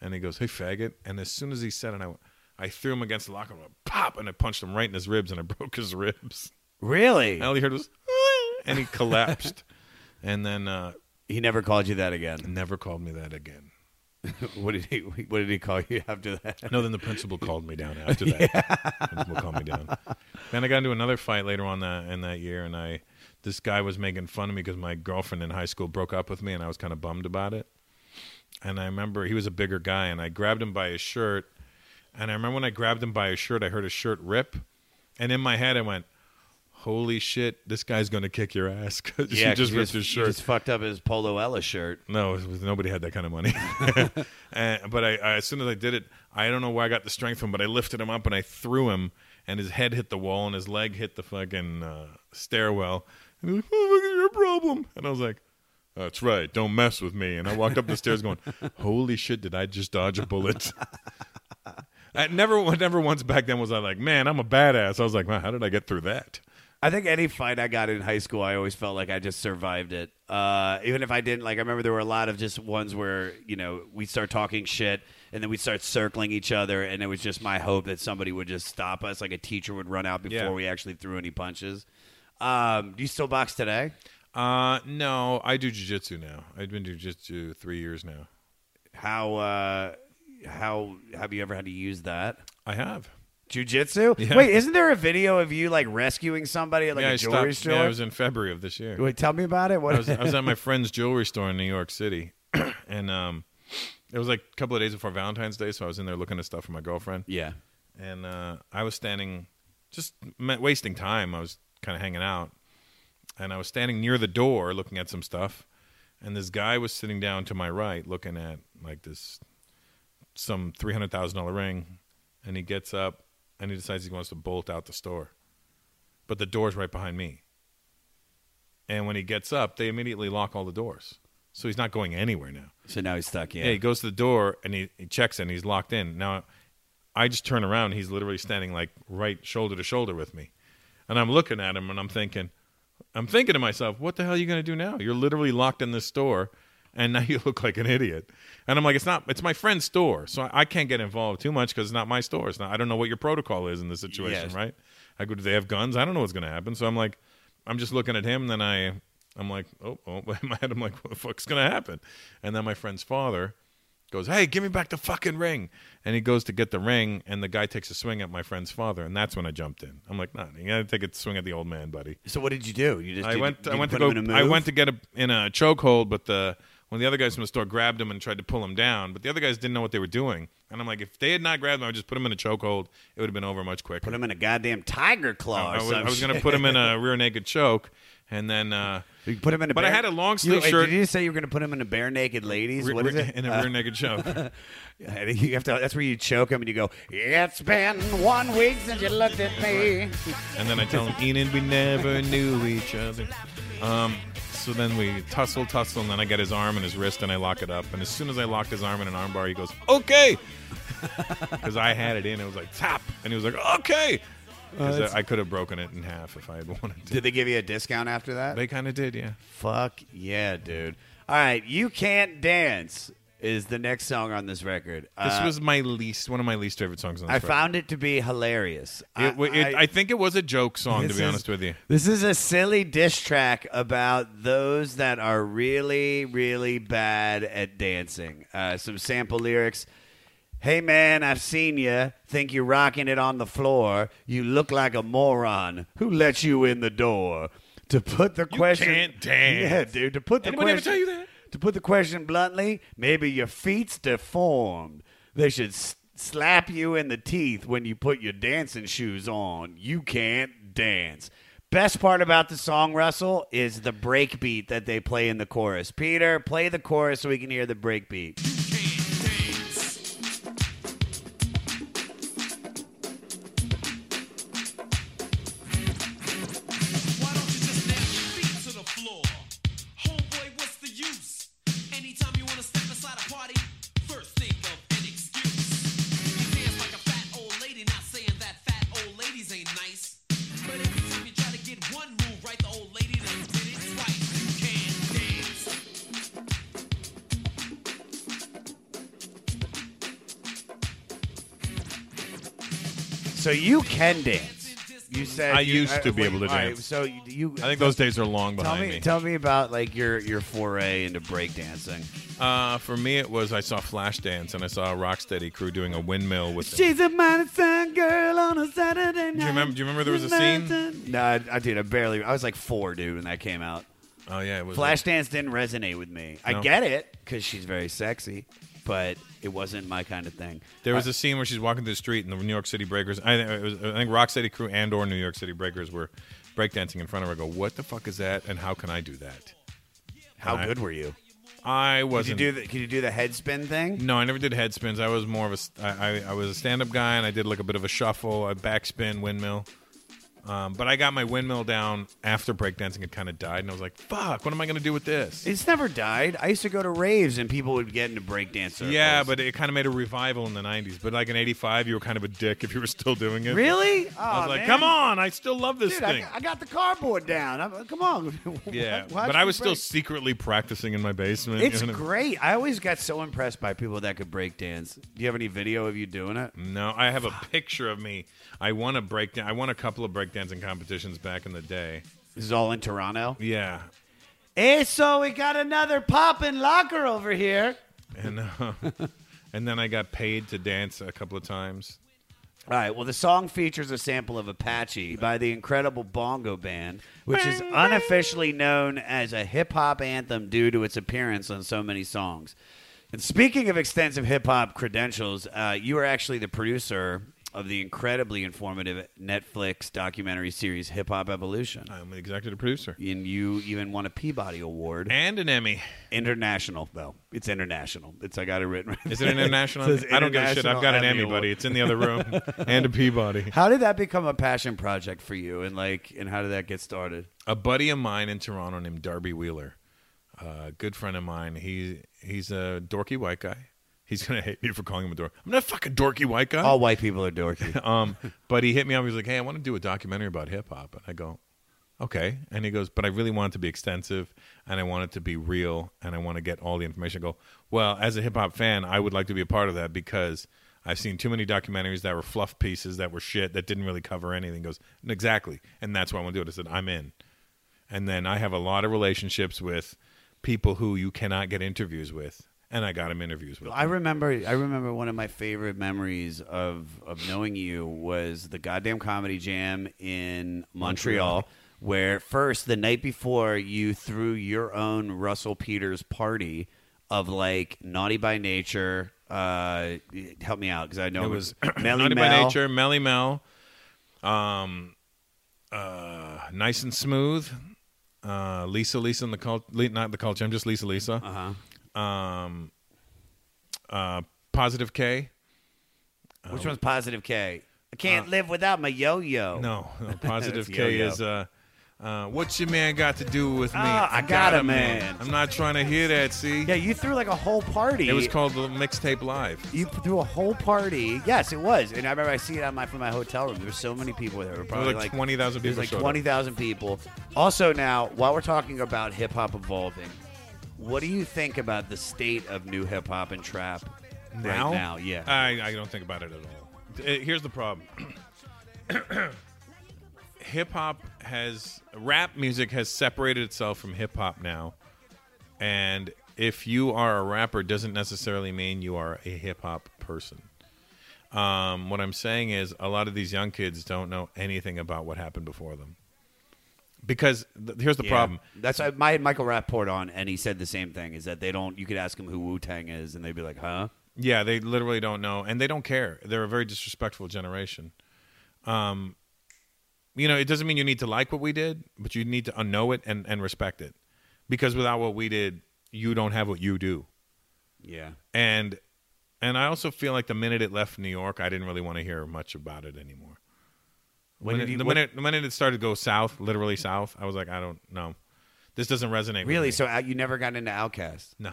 And he goes, "Hey, faggot!" And as soon as he said it, I, went- I threw him against the locker room, pop, and I punched him right in his ribs, and I broke his ribs. really? And all he heard was, and he collapsed. and then uh, He never called you that again. never called me that again. what did he? What did he call you after that? No, then the principal called me down after that. Principal called me down. Then I got into another fight later on that in that year, and I this guy was making fun of me because my girlfriend in high school broke up with me, and I was kind of bummed about it. And I remember he was a bigger guy, and I grabbed him by his shirt. And I remember when I grabbed him by his shirt, I heard his shirt rip, and in my head I went, "Holy shit, this guy's going to kick your ass!" 'cause Yeah, he just ripped his shirt. just fucked up his Polo Ella shirt. No, it was, nobody had that kind of money. and, but I, I, as soon as I did it, I don't know where I got the strength from, but I lifted him up and I threw him, and his head hit the wall and his leg hit the fucking uh, stairwell. And he was like, "What the fuck your problem?" And I was like, "That's right, don't mess with me." And I walked up the stairs going, "Holy shit, did I just dodge a bullet?" I never, never once back then was I like, "Man, I'm a badass." I was like, "Man, how did I get through that?" I think any fight I got in high school, I always felt like I just survived it. Uh, even if I didn't, like I remember there were a lot of just ones where you know we start talking shit and then we start circling each other, and it was just my hope that somebody would just stop us, like a teacher would run out before Yeah. we actually threw any punches. Um, do you still box today? Uh, no, I do jujitsu now. I've been doing jujitsu three years now. How uh, how have you ever had to use that? I have. Jujitsu? Yeah. Wait, isn't there a video of you like rescuing somebody at like yeah, a I jewelry store? Yeah, it was in February of this year. Wait, tell me about it. What I was, I was at my friend's jewelry store in New York City, and um, it was like a couple of days before Valentine's Day, so I was in there looking at stuff for my girlfriend. Yeah. and uh, I was standing, just wasting time. I was kind of hanging out, and I was standing near the door looking at some stuff, and this guy was sitting down to my right, looking at like this some three hundred thousand dollar ring, and he gets up and he decides he wants to bolt out the store, but the door's right behind me. And when he gets up, they immediately lock all the doors, so he's not going anywhere now. So now he's stuck. Yeah. Yeah, he goes to the door and he, he checks and he's locked in. Now, I just turn around. And he's literally standing like right shoulder to shoulder with me, and I'm looking at him and I'm thinking, I'm thinking to myself, what the hell are you going to do now? You're literally locked in this store, and now you look like an idiot. And I'm like, it's not. It's my friend's store, so I, I can't get involved too much because it's not my store. It's not. I don't know what your protocol is in this situation, Yes. right? I go, do they have guns? I don't know what's going to happen. So I'm like, I'm just looking at him. And then I, I'm like, oh, oh, in my head, I'm like, what the fuck's going to happen? And then my friend's father goes, hey, give me back the fucking ring. And he goes to get the ring, and the guy takes a swing at my friend's father, and that's when I jumped in. I'm like, nah, you got to take a swing at the old man, buddy. So what did you do? You just I did- went. did I you went to put him go. in a I went to get a, in a chokehold, but the one of the other guys from the store grabbed him and tried to pull him down. But the other guys didn't know what they were doing, and I'm like, if they had not grabbed him, I would just put him in a chokehold. It would have been over much quicker. Put him in a goddamn tiger claw. I, or was, I was going to put him in a rear naked choke, and then. Uh, You put him in a. But I had a long sleeve shirt. Did you say you were going to put him in a bare naked ladies? re- what is it? in a Uh, rear naked choke. I think you have to. That's where you choke him and you go. It's been one week since you looked at me. And then I tell him, Enid, we never knew each other. Um, so then we tussle, tussle, and then I get his arm and his wrist and I lock it up. And as soon as I locked his arm in an armbar, he goes, okay. Because I had it in. It was like, tap. And he was like, okay. Uh, 'Cause that's- I I could have broken it in half if I had wanted to. Did they give you a discount after that? They kind of did, yeah. Fuck yeah, dude. All right, you can't dance is the next song on this record. This Uh, was my least, one of my least favorite songs on this record. I record. found it to be hilarious. It, w- it, I, think it was a joke song, to be is- honest with you. This is a silly diss track about those that are really, really bad at dancing. Uh, some sample lyrics. Hey man, I've seen you. Think you're rocking it on the floor. You look like a moron. Who let you in the door? To put the question, can't dance. Yeah, dude. To put the Anybody question, ever tell you that? To put the question bluntly, maybe your feet's deformed. They should s- slap you in the teeth when you put your dancing shoes on. You can't dance. Best part about the song, Russell, is the break beat that they play in the chorus. Peter, play the chorus so we can hear the break beat. So you can dance. You said I you- used to be wait, able to all right, dance. so you, I think those days are long tell behind me, me. tell me about like your your foray into breakdancing. Uh, for me, it was I saw Flashdance and I saw a Rocksteady crew doing a windmill with them. She's a sun girl on a Saturday night. Do you remember? Do you remember there was a scene? No, I, I did. I barely. I was like four, dude, when that came out. Oh yeah, it was. Flashdance didn't resonate with me. I No. get it because she's very sexy, but it wasn't my kind of thing. There was a scene where she's walking through the street and the New York City Breakers. I, it was, I think Rocksteady crew and or New York City Breakers were breakdancing in front of her. I go, what the fuck is that? And how can I do that? how I- good were you? I Could you wasn't. do the Could you do the head spin thing? no, I never did head spins. I was more of a. st- I, I, I was a stand up guy and I did like a bit of a shuffle, a backspin, windmill. Um, but I got my windmill down after breakdancing had kind of died, and I was like, "Fuck, what am I going to do with this?" It's never died. I used to go to raves and people would get into breakdance circles. Yeah, but it kind of made a revival in the '90s. But like in '85, you were kind of a dick if you were still doing it. really? I Aw, was like, man. "Come on, I still love this Dude, I, thing." I got the cardboard down. I'm, come on. yeah, Watch but I was still break. secretly practicing in my basement. It's you know? great. I always got so impressed by people that could break dance. Do you have any video of you doing it? No, I have a picture of me. I won a breakdown. I won a couple of breakdancing competitions back in the day. This is all in Toronto. Yeah, Hey, so we got another poppin' locker over here. and uh, and then I got paid to dance a couple of times. All right. Well, the song features a sample of Apache by the incredible Bongo Band, which is unofficially known as a hip hop anthem due to its appearance on so many songs. And speaking of extensive hip hop credentials, uh, you are actually the producer of the incredibly informative Netflix documentary series Hip Hop Evolution. I'm the executive producer And you even won a Peabody Award. and an Emmy. international, though. It's international. It's I got it written. right Is it an international? It I don't give a shit. I've got an Emmy, buddy. It's in the other room, and a Peabody. How did that become a passion project for you, and like, and how did that get started? a buddy of mine in Toronto named Darby Wheeler, a good friend of mine. He he's a dorky white guy. He's gonna hate me for calling him a dork. I'm not a fucking dorky white guy. All white people are dorky. Um, but he hit me up. He's like, "Hey, I want to do a documentary about hip hop," and I go, "Okay." And he goes, "But I really want it to be extensive, and I want it to be real, and I want to get all the information." I go, "Well, as a hip hop fan, I would like to be a part of that because." I've seen too many documentaries that were fluff pieces that were shit that didn't really cover anything. He goes exactly, and that's why I want to do it. I said I'm in, and then I have a lot of relationships with people who you cannot get interviews with, and I got him interviews with. I remember. I remember one of my favorite memories of of knowing you was the goddamn comedy jam in Montreal. Where first the night before you threw your own Russell Peters party of like Naughty by Nature. Uh, help me out because I know it was Melle Naughty by Nature, Melle Mel, um, uh, Nice and Smooth, uh, Lisa Lisa and the cult, not the culture. I'm just Lisa Lisa. Uh-huh. Um, uh, Positive K. Which one's Positive K? I can't live without my yo-yo. Uh, No, no Positive That's K Yo-Yo. is uh, uh, what's your man got to do with me? Ah, I got a man. I'm not trying to hear that. See, Yeah, you threw like a whole party. it was called the mixtape live. You threw a whole party. Yes, it was. And I remember I see it on my from my hotel room. There were so many people there. There were probably like like 20,000 There's people like showed up. twenty thousand people. Also, now while we're talking about hip hop evolving, what do you think about the state of new hip hop and trap Now, right now? Yeah. I, I don't think about it at all. Uh, Here's the problem. hip hop has rap music has separated itself from hip hop now, and if you are a rapper, doesn't necessarily mean you are a hip hop person. Um, what I'm saying is, a lot of these young kids don't know anything about what happened before them. Because th- here's the Yeah. problem: That's I I had Michael Rapaport on, and he said the same thing. Is that they don't? You could ask him who Wu Tang is, and they'd be like, "Huh." Yeah, they literally don't know, and they don't care. They're a very disrespectful generation. Um, you know, it doesn't mean you need to like what we did, but you need to know it and, and respect it, because without what we did, you don't have what you do. Yeah. And and I also feel like the minute it left New York, I didn't really want to hear much about it anymore. When When it- you- the the minute it started to go south, literally south, I was like, I don't know. This doesn't resonate. with Really? So uh, you never got into Outkast? no.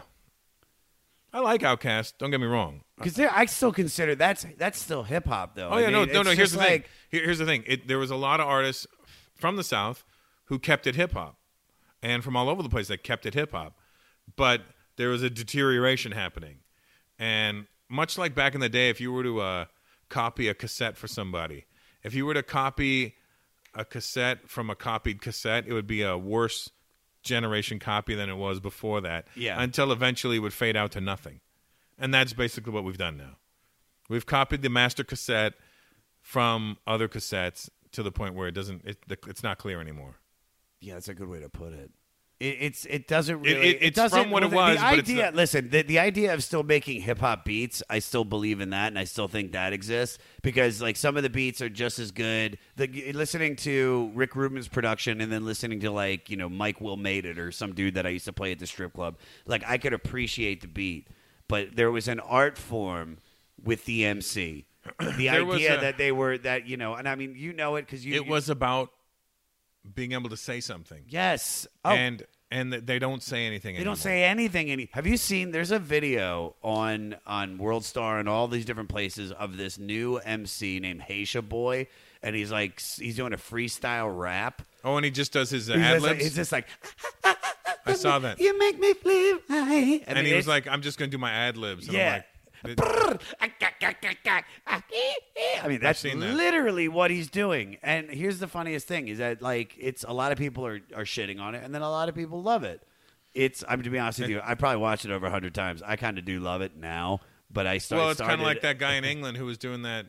I like Outkast. Don't get me wrong. Because I still consider that's that's still hip hop though. Oh yeah, no, mean, no, it's no. Here's the like, thing. Here- here's the thing. It, there was a lot of artists from the South who kept it hip hop, and from all over the place that kept it hip hop. But there was a deterioration happening, and much like back in the day, if you were to uh, copy a cassette for somebody, if you were to copy a cassette from a copied cassette, it would be a worse generation copy than it was before that. Yeah. Until eventually it would fade out to nothing. And that's basically what we've done now. We've copied the master cassette from other cassettes to the point where it doesn't it, it's not clear anymore. Yeah, that's a good way to put it. It, it's it doesn't It- really. it- it's doesn't, from what it was, The idea, listen, the, the idea of still making hip hop beats, I still believe in that, and I still think that exists because like some of the beats are just as good. The listening to Rick Rubin's production and then listening to like you know Mike Will Made It or some dude that I used to play at the strip club, like I could appreciate the beat, but there was an art form with the MC. The idea a- that they were that you know, and I mean you know it because you it you- was about being able to say something. yes, oh, And and they don't say anything They anymore. don't say anything. Any? Have you seen? There's a video on on World Star and all these different places of this new MC named Haiti Babii, and he's like he's doing a freestyle rap. Oh, and he just does his uh, He's ad just like, libs. he's just like I saw that. you make me feel high, and he was like, "I'm just going to do my ad libs." And Yeah. I'm like, ah, ah, I mean, that's that. literally what he's doing. And here's the funniest thing: is that like it's a lot of people are, are shitting on it, and then a lot of people love it. It's I'm to be honest with you, I probably watched it over a hundred times. I kind of do love it now, but I started. well, it's kind of like that guy in England who was doing that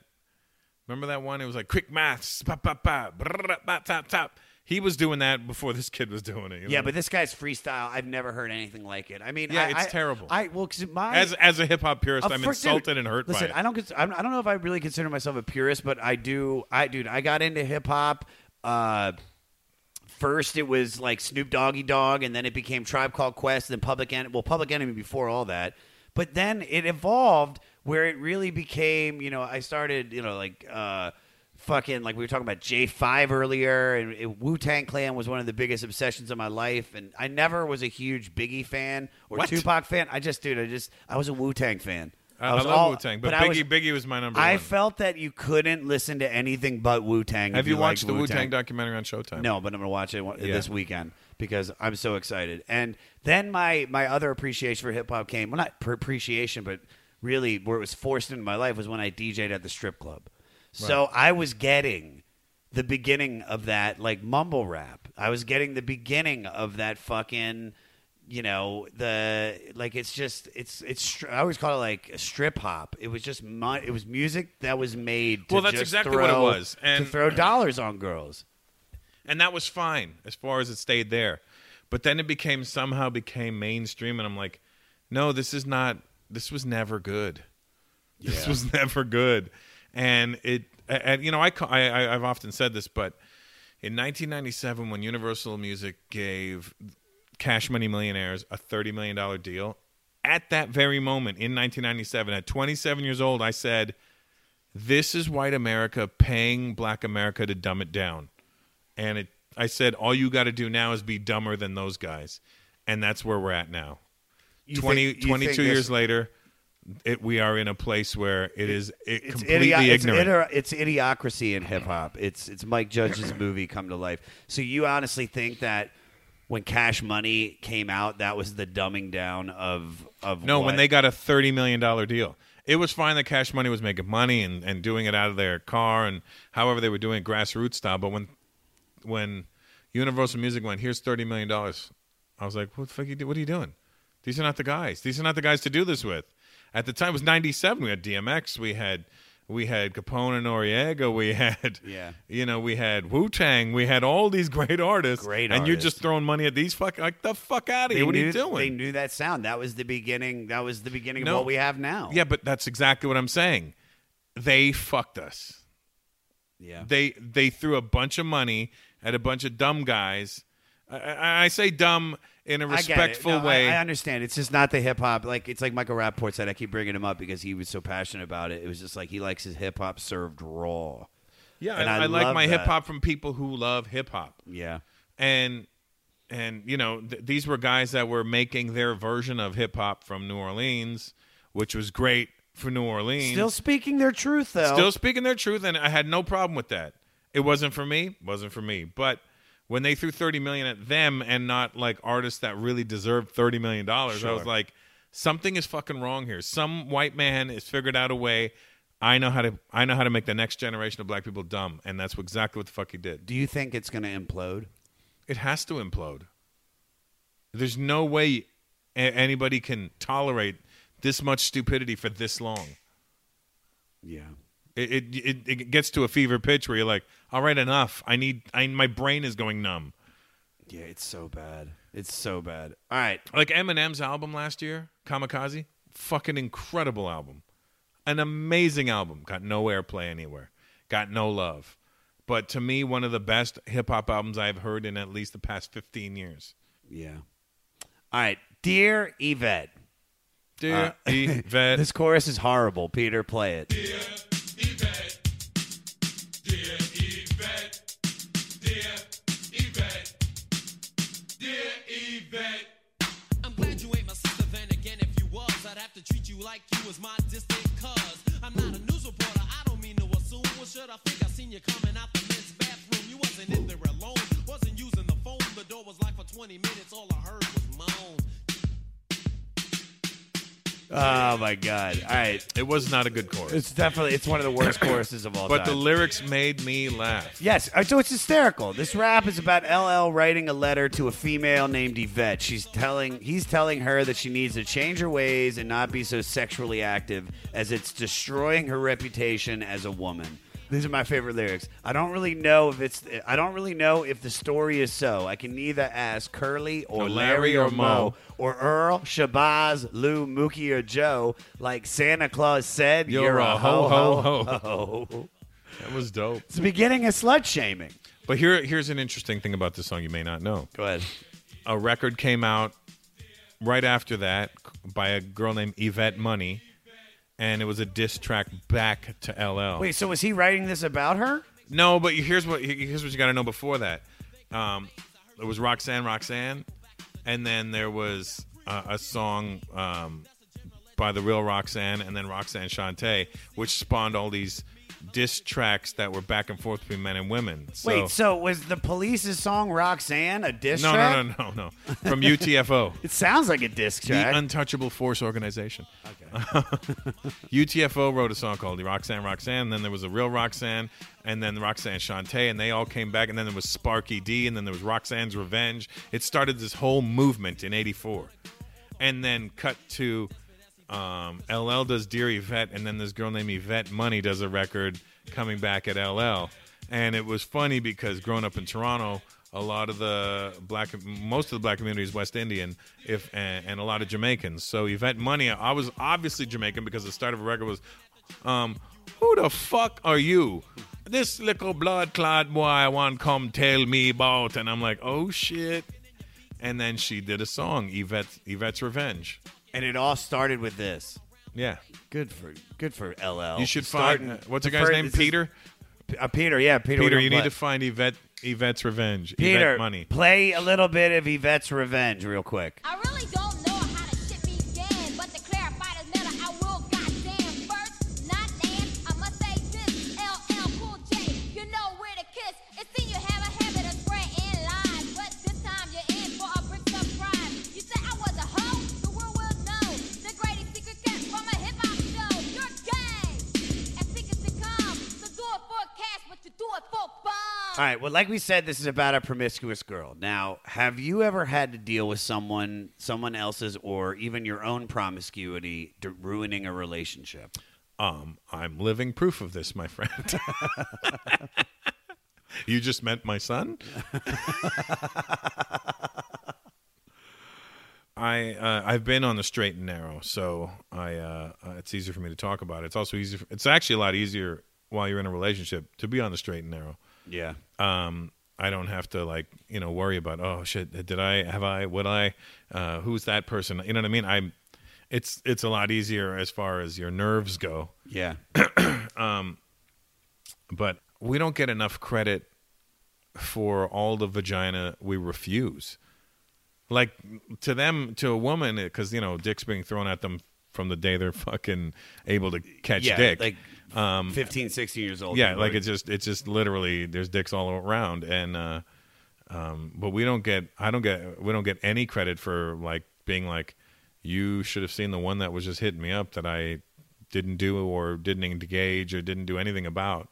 Remember that one? It was like quick maths. Pop, pop, pop, tap, tap. He was doing that before this kid was doing it. Yeah, know? but this guy's freestyle, I've never heard anything like it. I mean, Yeah, I- it's I- terrible. I well, 'cause my as as a hip hop purist, Uh, I'm insulted dude, and hurt listen, by it. I don't I'm, I don't know if I really consider myself a purist, but I do. I dude, I got into hip hop. Uh, first, it was like Snoop Doggy Dogg, and then it became Tribe Called Quest, and then Public Enemy. Well, Public Enemy before all that, but then it evolved where it really became. You know, I started. You know, like. Uh, Fucking like we were talking about J Five earlier, and Wu Tang Clan was one of the biggest obsessions of my life. And I never was a huge Biggie fan or What? Tupac fan. I just, dude, I just, I was a Wu Tang fan. I, I was love Wu Tang, but, I Biggie was- Biggie was my number one. I one. felt that you couldn't listen to anything but Wu Tang. Have you watched the Wu Tang documentary on Showtime? No, but I'm going to watch it Yeah. this weekend because I'm so excited. And then my my other appreciation for hip hop came. Well, not appreciation, but really where it was forced into my life was when I DJ'd at the strip club. So I was getting the beginning of that like mumble rap. I was getting the beginning of that fucking you know the like it's just it's it's str- I always call it like a strip hop. It was just it was music that was made. To Well, that's just exactly what it throw- was. And- to throw dollars on girls. and that was fine as far as it stayed there. But then it became somehow became mainstream, and I'm like, no, this is not. This was never good. This was never good, and it. And you know, I, I I've often said this, but in 1997, when Universal Music gave Cash Money Millionaires a 30 million dollar deal, at that very moment in 1997, at 27 years old, I said, "This is white America paying Black America to dumb it down." and it I said all you got to do now is be dumber than those guys, and that's where we're at now. You 20, think- 22 think years later, it, we are in a place where it is it It's, completely it's, ignorant. iter- it's idiocracy in hip hop. It's it's Mike Judge's movie come to life. So you honestly think that when Cash Money came out, that was the dumbing down of of no, when they got a thirty million dollar deal, it was fine that Cash Money was making money and, and doing it out of their car and however they were doing it grassroots style. But when when Universal Music went, here's thirty million dollars, I was like, what the fuck? You do? What are you doing? These are not the guys. These are not the guys to do this with. At the time, it was '97. We had DMX. We had we had Capone and Noreaga. We had Yeah. you know, we had Wu Tang. We had all these great artists. Great and you're just throwing money at these fuck like the fuck out of they here. What knew, are you doing? They knew that sound. That was the beginning. That was the beginning No. of what we have now. Yeah, but that's exactly what I'm saying. They fucked us. yeah. They they threw a bunch of money at a bunch of dumb guys. I, I, I say dumb in a respectful No, way. I, understand. It's just not the hip hop. Like it's like Michael Rapaport said. I keep bringing him up because he was so passionate about it. It was just like he likes his hip hop served raw. yeah, and I, I I like my hip hop from people who love hip hop. Yeah. and and you know th- these were guys that were making their version of hip hop from New Orleans, which was great for New Orleans. Still speaking their truth though. Still speaking their truth, and I had no problem with that. It wasn't for me, wasn't for me. But when they threw thirty million at them and not like artists that really deserved thirty million dollars, I was like, something is fucking wrong here. Some white man has figured out a way. I know how to. I know how to make the next generation of black people dumb, and that's exactly what the fuck he did. Do you think it's going to implode? It has to implode. There's no way a- anybody can tolerate this much stupidity for this long. Yeah. It, it it it gets to a fever pitch where you're like, all right, enough. I need. I my brain is going numb. Yeah, it's so bad. It's so bad. All right. Like Eminem's album last year, Kamikaze, fucking incredible album, an amazing album. Got no airplay anywhere. Got no love. But to me, one of the best hip hop albums I've heard in at least the past 15 years. Yeah. All right. Dear Yvette. Dear uh, Yvette. This chorus is horrible. Peter, play it. I'm like you was my distant cuz. I'm not a news reporter. I don't mean to assume. What should I think I seen you coming out the men's bathroom? You wasn't in there alone. Wasn't using the phone. The door was locked for 20 minutes. All I heard was moan. Oh my god. All right. It was not a good chorus. It's definitely it's one of the worst choruses of all but the time. lyrics made me laugh. Yes, uh, so it's hysterical. This rap is about LL writing a letter to a female named Yvette. She's telling he's telling her that she needs to change her ways and not be so sexually active as it's destroying her reputation as a woman. These are my favorite lyrics. I don't really know if it's. I don't really know if the story is so. I can neither ask Curly or Or Larry, Larry or Moe. or Earl, Shabazz, Lou, Mookie, or Joe. Like Santa Claus said, You're you're, a a ho ho, ho ho, ho. That was dope. It's the beginning of slut shaming. But here, here's an interesting thing about this song you may not know. Go ahead. A record came out right after that by a girl named Yvette Money, and it was a diss track back to LL. Wait, so was he writing this about her? No, but here's what here's what you got to know before that. Um, there was Roxanne, Roxanne, and then there was uh, a song um, by the real Roxanne, and then Roxanne Shante, which spawned all these diss tracks that were back and forth between men and women. So, Wait, so was the Police's song Roxanne a diss no, track? no, no, no, no, from UTFO. It sounds like a disc track. The Untouchable Force Organization. Okay. UTFO wrote a song called Roxanne Roxanne, and then there was a real Roxanne, and then Roxanne Shante, and they all came back, and then there was Sparky D, and then there was Roxanne's Revenge. It started this whole movement in 84. And then cut to um, LL does Dear Yvette, and then this girl named Yvette Money does a record coming back at LL. And it was funny because growing up in Toronto, a lot of the black, most of the black community is West Indian, if and, and a lot of Jamaicans. So Yvette Money, I was obviously Jamaican because the start of a record was, um, "Who the fuck are you?" This little blood clot boy I want come tell me about, and I'm like, "Oh shit!" And then she did a song, Yvette Yvette's Revenge. And it all started with this. Yeah, Good for good for LL. you should Starting- find. uh, what's the the guy's fir- name? this is- Peter. Uh, Peter, yeah, Peter. Peter, you don't need to find Yvette Yvette's Revenge. Peter, Yvette Money. play a little bit of Yvette's Revenge, real quick. I really don't All right. Well, like we said, this is about a promiscuous girl. Now, have you ever had to deal with someone, someone else's, or even your own promiscuity d- ruining a relationship? Um, I'm living proof of this, my friend. you just meant my son. I uh, I've been on the straight and narrow, so I uh, uh, it's easier for me to talk about it. It's also easier. It's actually a lot easier while you're in a relationship to be on the straight and narrow. Yeah. um, I don't have to like you know worry about oh shit did I have I would I uh, who's that person you know what I mean I'm it's it's a lot easier as far as your nerves go Yeah. but we don't get enough credit for all the vagina we refuse like to them to a woman because you know dick's being thrown at them from the day they're fucking able to catch yeah. dick Like um, 15, 16 years old. yeah like it's just it's just literally there's dicks all around and uh um but we don't get i don't get we don't get any credit for like being like you should have seen the one that was just hitting me up that i didn't do or didn't engage or didn't do anything about.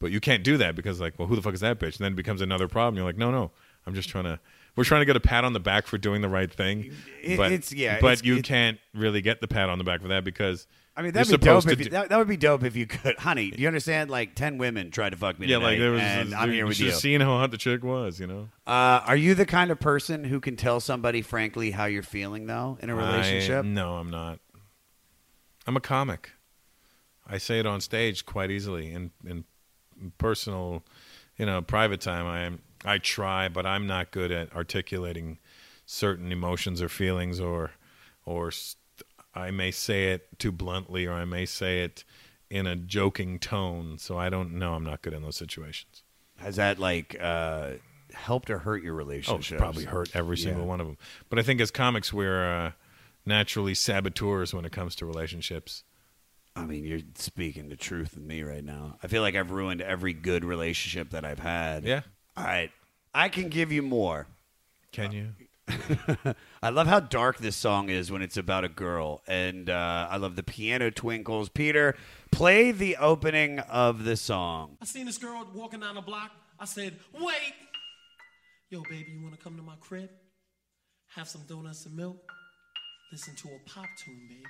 But you can't do that because like well who the fuck is that bitch? And then it becomes another problem. You're like no no i'm just trying to we're trying to get a pat on the back for doing the right thing. It- but it's- yeah, but it's- you can't really get the pat on the back for that because I mean, you're that'd be dope. supposed If to you, do- that, that would be dope if you could, honey. Do you understand? Like ten women tried to fuck me yeah tonight, like there was and I'm you here with you. have seen how hot the chick was you know Uh, are you the kind of person who can tell somebody frankly how you're feeling though in a relationship? I, no, I'm not. I'm a comic. I say it on stage quite easily. In in personal, you know, private time, I am. I try, but I'm not good at articulating certain emotions or feelings, or or I may say it too bluntly, or I may say it in a joking tone. So I don't know. I'm not good in those situations. Has that like uh, helped or hurt your Oh, relationship? it's probably hurt every single Yeah. one of them. But I think as comics, we're uh, naturally saboteurs when it comes to relationships. I mean, you're speaking the truth with me right now. I feel like I've ruined every good relationship that I've had. Yeah. All right. I can give you more. Can you? I love how dark this song is when it's about a girl, and uh, I love the piano twinkles. Peter, play the opening of the song. I seen this girl walking down the block. I said, wait. Yo, baby, you want to come to my crib? Have some donuts and milk? Listen to a pop tune, baby.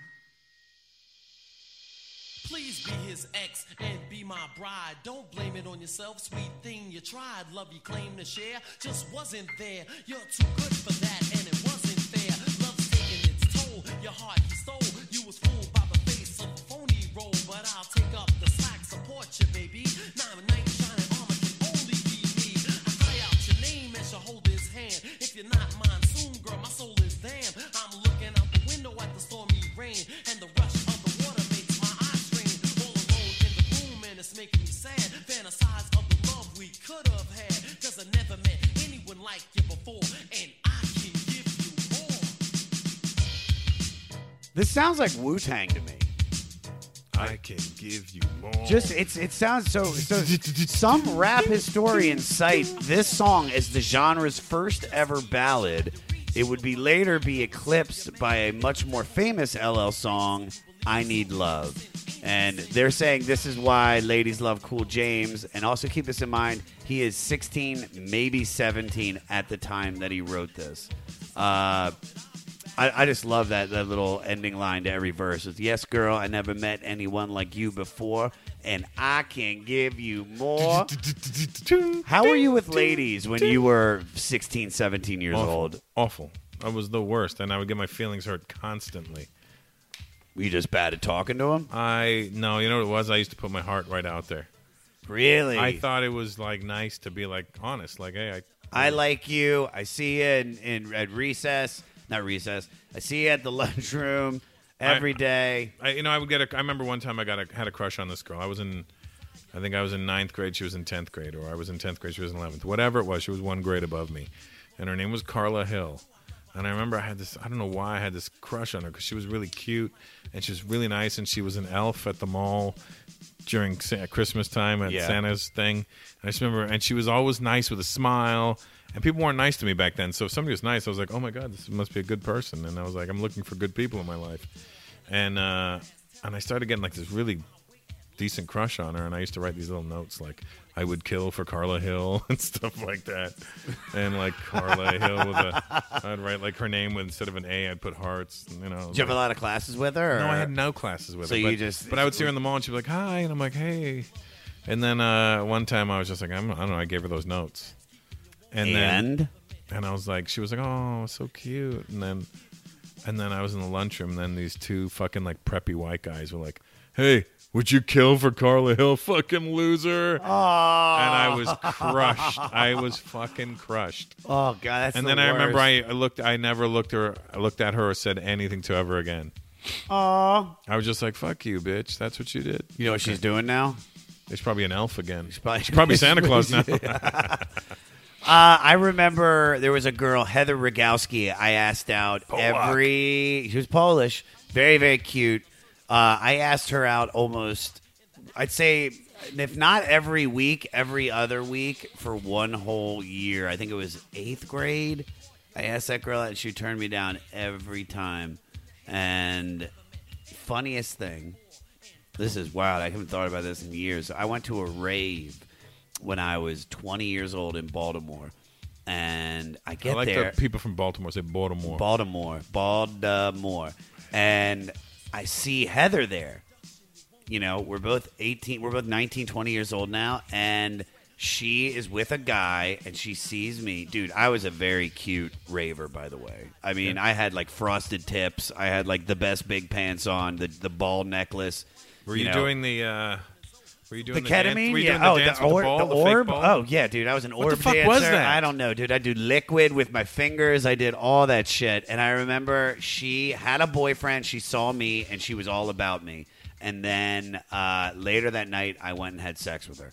Please be his ex and be my bride. Don't blame it on yourself, sweet thing you tried. Love you claim to share just wasn't there. You're too good for that, and it wasn't fair. Love's taking its toll. Your heart he stole. You was fooled by the face of a phony role, but I'll take up the slack, support you, baby. Now This sounds like Wu Tang to me. I can give you more. Just it's it sounds so so. Some rap historians cite this song as the genre's first ever ballad. It would be later be eclipsed by a much more famous LL song, "I Need Love," and they're saying this is why ladies love Cool James. And also keep this in mind: he is 16, maybe 17 at the time that he wrote this. Uh, I, I just love that that little ending line to every verse. It's yes, girl, I never met anyone like you before, and I can give you more. How were you with ladies when you were 16, 17 years awful, old? Awful. I was the worst, and I would get my feelings hurt constantly. Were you just bad at talking to them? I no, you know what it was? I used to put my heart right out there. Really? I thought it was like nice to be like honest, like hey, I I like you. I see you in, in at recess, not recess. I see you at the lunchroom every I- day. I, you know, I would get a. I remember one time I got a, had a crush on this girl. I was in, I think I was in ninth grade. She was in tenth grade, or I was in tenth grade. She was in eleventh. Whatever it was, she was one grade above me, and her name was Carla Hill. And I remember I had this. I don't know why I had this crush on her because she was really cute and she was really nice, and she was an elf at the mall during Christmas time at Yeah. Santa's thing. And I just remember, and she was always nice with a smile. And people weren't nice to me back then. So if somebody was nice, I was like, oh my God, this must be a good person. And I was like, I'm looking for good people in my life. And uh, and I started getting like this really decent crush on her. And I used to write these little notes like, I would kill for Carla Hill and stuff like that. And like Carla Hill with a, I'd write like her name with instead of an A, I'd put hearts. You know, Did you have a lot of classes with her? no, I had no classes with So her. you but, just- but I would see her in the mall and she'd be like, "Hi," and I'm like, "Hey." And then uh, one time I was just like, I'm, I don't know. I gave her those notes, and And? then and I was like, she was like, "Oh, so cute." And then and then I was in the lunchroom. And then these two fucking like preppy white guys were like, "Hey." Would you kill for Carla Hill, fucking loser? And I was crushed. I was fucking crushed. Oh god, that's and the then I remember worst. I, I looked. I never looked her. I looked at her or said anything to her ever again. Aw. I was just like, "Fuck you, bitch! That's what you did." You know what she's doing now? She's probably an elf again. She's probably, probably Santa Claus now. Uh, I remember there was a girl, Heather Rogowski. I asked out every. She was Polish, very very cute. Uh, I asked her out almost. I'd say, if not every week, every other week for one whole year. I think it was eighth grade. I asked that girl out, and she turned me down every time. And funniest thing, this is wild. I haven't thought about this in years. I went to a rave when I was 20 years old in Baltimore, and I I get like there. the people from Baltimore say Baltimore. Baltimore, Baltimore, and I see Heather there. You know, we're both 18, we're both 19, 20 years old now, and she is with a guy, and she sees me. Dude, I was a very cute raver, by the way. I mean, I had like frosted tips, I had like the best big pants on, the the ball necklace. Were you, know. doing the? Uh, were you the doing the, dance- ketamine? You yeah. doing the oh, dance the, with or- the ball, the the orb. Oh, yeah, dude. I was an What orb the fuck dancer. was that? I don't know, dude. I do liquid with my fingers. I did all that shit. And I remember she had a boyfriend. She saw me, and she was all about me. And then uh, later that night, I went and had sex with her.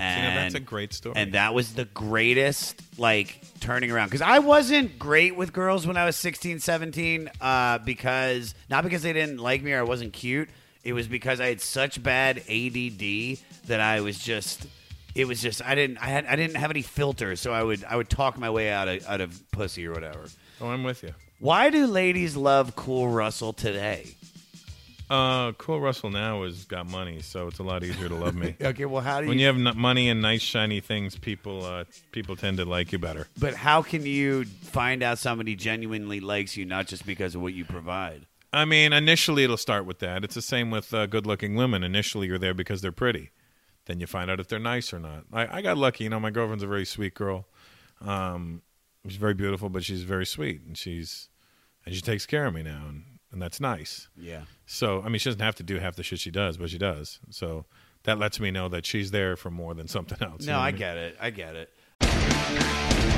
And that's a great story. And that was the greatest, like, turning around. Because I wasn't great with girls when I was 16, 17, uh, because, not because they didn't like me or I wasn't cute. It was because I had such bad ADD that I was just, it was just, I didn't, I had, I didn't have any filters. So I would, I would talk my way out of, out of pussy or whatever. Oh, I'm with you. Why do ladies love Cool Russell today? Uh, Cool Russell now has got money, so it's a lot easier to love me. Okay, well, how do when you- you have n- money and nice shiny things, people uh, people tend to like you better. But how can you find out somebody genuinely likes you, not just because of what you provide? I mean, initially it'll start with that. It's the same with uh, good-looking women. Initially, you're there because they're pretty. Then you find out if they're nice or not. I, I got lucky. You know, my girlfriend's a very sweet girl. Um, she's very beautiful, but she's very sweet, and she's and she takes care of me now, and, and that's nice. Yeah. So, I mean, she doesn't have to do half the shit she does, but she does. So that lets me know that she's there for more than something else. you No, know what I mean? get it. I get it.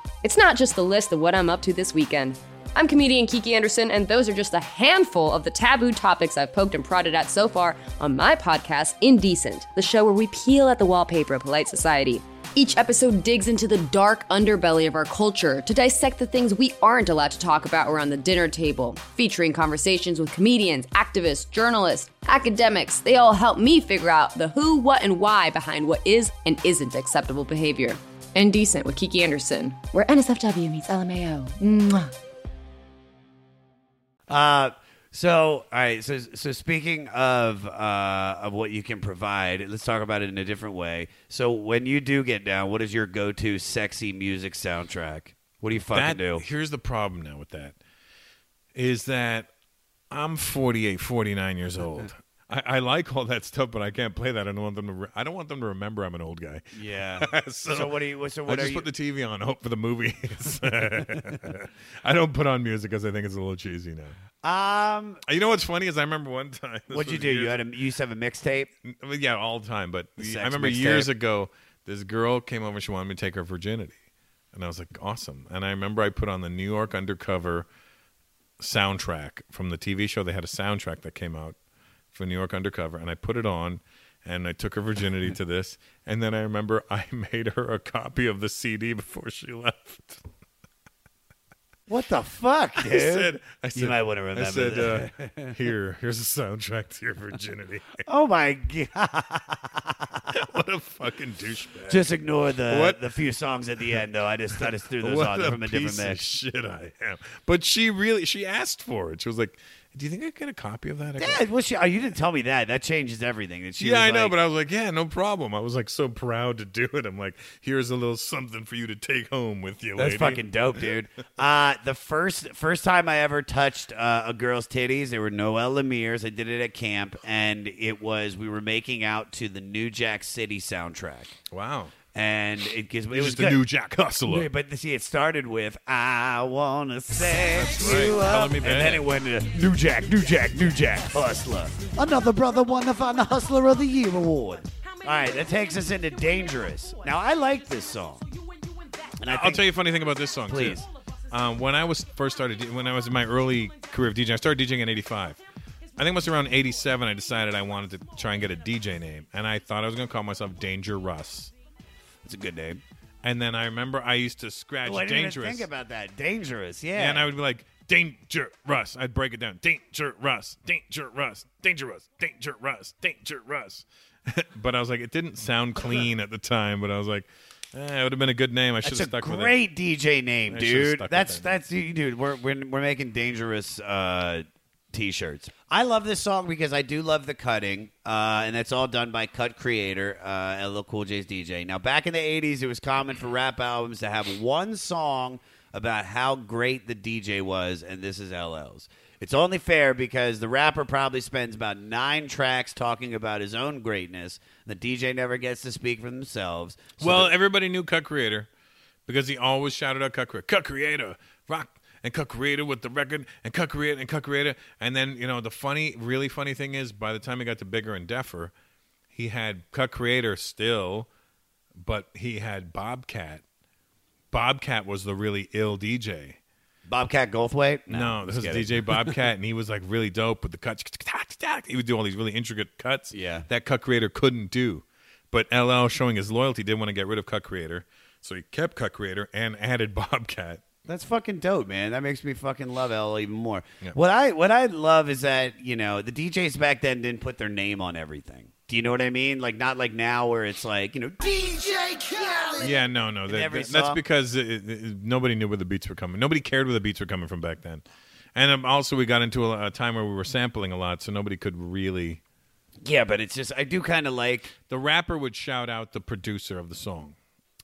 It's not just the list of what I'm up to this weekend. I'm comedian Kiki Anderson, and those are just a handful of the taboo topics I've poked and prodded at so far on my podcast, Indecent, the show where we peel at the wallpaper of polite society. Each episode digs into the dark underbelly of our culture to dissect the things we aren't allowed to talk about around the dinner table, featuring conversations with comedians, activists, journalists, academics. They all help me figure out the who, what, and why behind what is and isn't acceptable behavior. Indecent with Kiki Anderson, where NSFW meets LMAO. Mwah. Uh, so all right. So so speaking of uh of what you can provide, let's talk about it in a different way. So when you do get down, what is your go-to sexy music soundtrack? What do you fucking that, do? Here's the problem now with that is that I'm 48, 49 years old. I, I like all that stuff, but I can't play that. I don't want them to. Re- I don't want them to remember I'm an old guy. Yeah. so, So what do you- so I what are just you- put the TV on, hope for the movies. I don't put on music because I think it's a little cheesy now. Um, You know what's funny is I remember one time. what'd you do? You had a you used to have a mixtape. yeah, all the time. But The I remember years ago, this girl came over. She wanted me to take her virginity, and I was like, awesome. And I remember I put on the New York Undercover soundtrack from the TV show. They had a soundtrack that came out for New York Undercover, and I put it on. And I took her virginity to this, and then I remember I made her a copy of the CD before she left. What the fuck, dude? I said, I said, you might want to remember. I said, that. uh, "Here, here's a soundtrack to your virginity." oh my god! what a fucking douchebag! Just ignore the What? the few songs at the end, though. I just I just threw those what on a from a different piece of mix. shit I am. But she really she asked for it. She was like, "Do you think I could get a copy of that?" Yeah, well, she, oh, you didn't tell me that. That changes everything. That she yeah, I know, like- but I was like, "Yeah, no problem." I was like so proud to do it. I'm like, "Here's a little something for you to take home with you." That's lady." fucking dope, dude. Uh, the first first time I ever touched uh, a girl's titties, they were Noel Lemire's. I did it at camp, and it was we were making out to the New Jack City soundtrack. Wow. And it gives me—it was the good. New Jack Hustler. Yeah, But see, it started with "I wanna set That's right. you Color up," me and bad. then it went to "New Jack, New Jack, New Jack Hustler." Another brother won the Final Hustler of the Year award. All right, that takes us into "Dangerous." Now, I like this song, and I I'll think tell you a funny thing about this song, too. Um, when I was first started, when I was in my early career of DJing, I started DJing in '85. I think it was around '87. I decided I wanted to try and get a DJ name, and I thought I was going to call myself Danger Russ. It's a good name. And then I remember I used to scratch Oh, I didn't even Dangerous. think about that. Dangerous, yeah. And I would be like, Danger Russ. I'd break it down. Danger Russ. Danger Russ. Danger Russ. Danger Russ. Danger Russ. but I was like, it didn't sound clean at the time, but I was like, eh, it would have been a good name. I should That's have a stuck with it. great DJ name, I should've dude. stuck with That's that. that's dude. We're we're we're making dangerous uh, t-shirts. I love this song because I do love the cutting, uh, and that's all done by Cut Creator, uh, LL Cool J's DJ. Now, back in the '80s, it was common for rap albums to have one song about how great the DJ was, and this is LL's. It's only fair because the rapper probably spends about nine tracks talking about his own greatness. The DJ never gets to speak for themselves. So well, the- everybody knew Cut Creator because he always shouted out Cut Creator, Cut Creator, rock and Cut Creator with the record and Cut Creator and Cut Creator. And then, you know, the funny, really funny thing is by the time he got to Bigger and Deffer, he had Cut Creator still, but he had Bobcat. Bobcat was the really ill DJ. Bobcat Goldthwait? No, this just was. DJ Bobcat, and he was like really dope with the cuts. He would do all these really intricate cuts. Yeah. that Cut Creator couldn't do. But LL, showing his loyalty, didn't want to get rid of Cut Creator, so he kept Cut Creator and added Bobcat. That's fucking dope, man. That makes me fucking love LL even more. Yeah. What I what I love is that you know the DJs back then didn't put their name on everything. Do you know what I mean? Like not like now where it's like you know DJ Khaled. Yeah, no, no. That, that- that's because it- it- nobody knew where the beats were coming. Nobody cared where the beats were coming from back then. And um, also, we got into a, a time where we were sampling a lot, so nobody could really. Yeah, but it's just I do kind of like The rapper would shout out the producer of the song.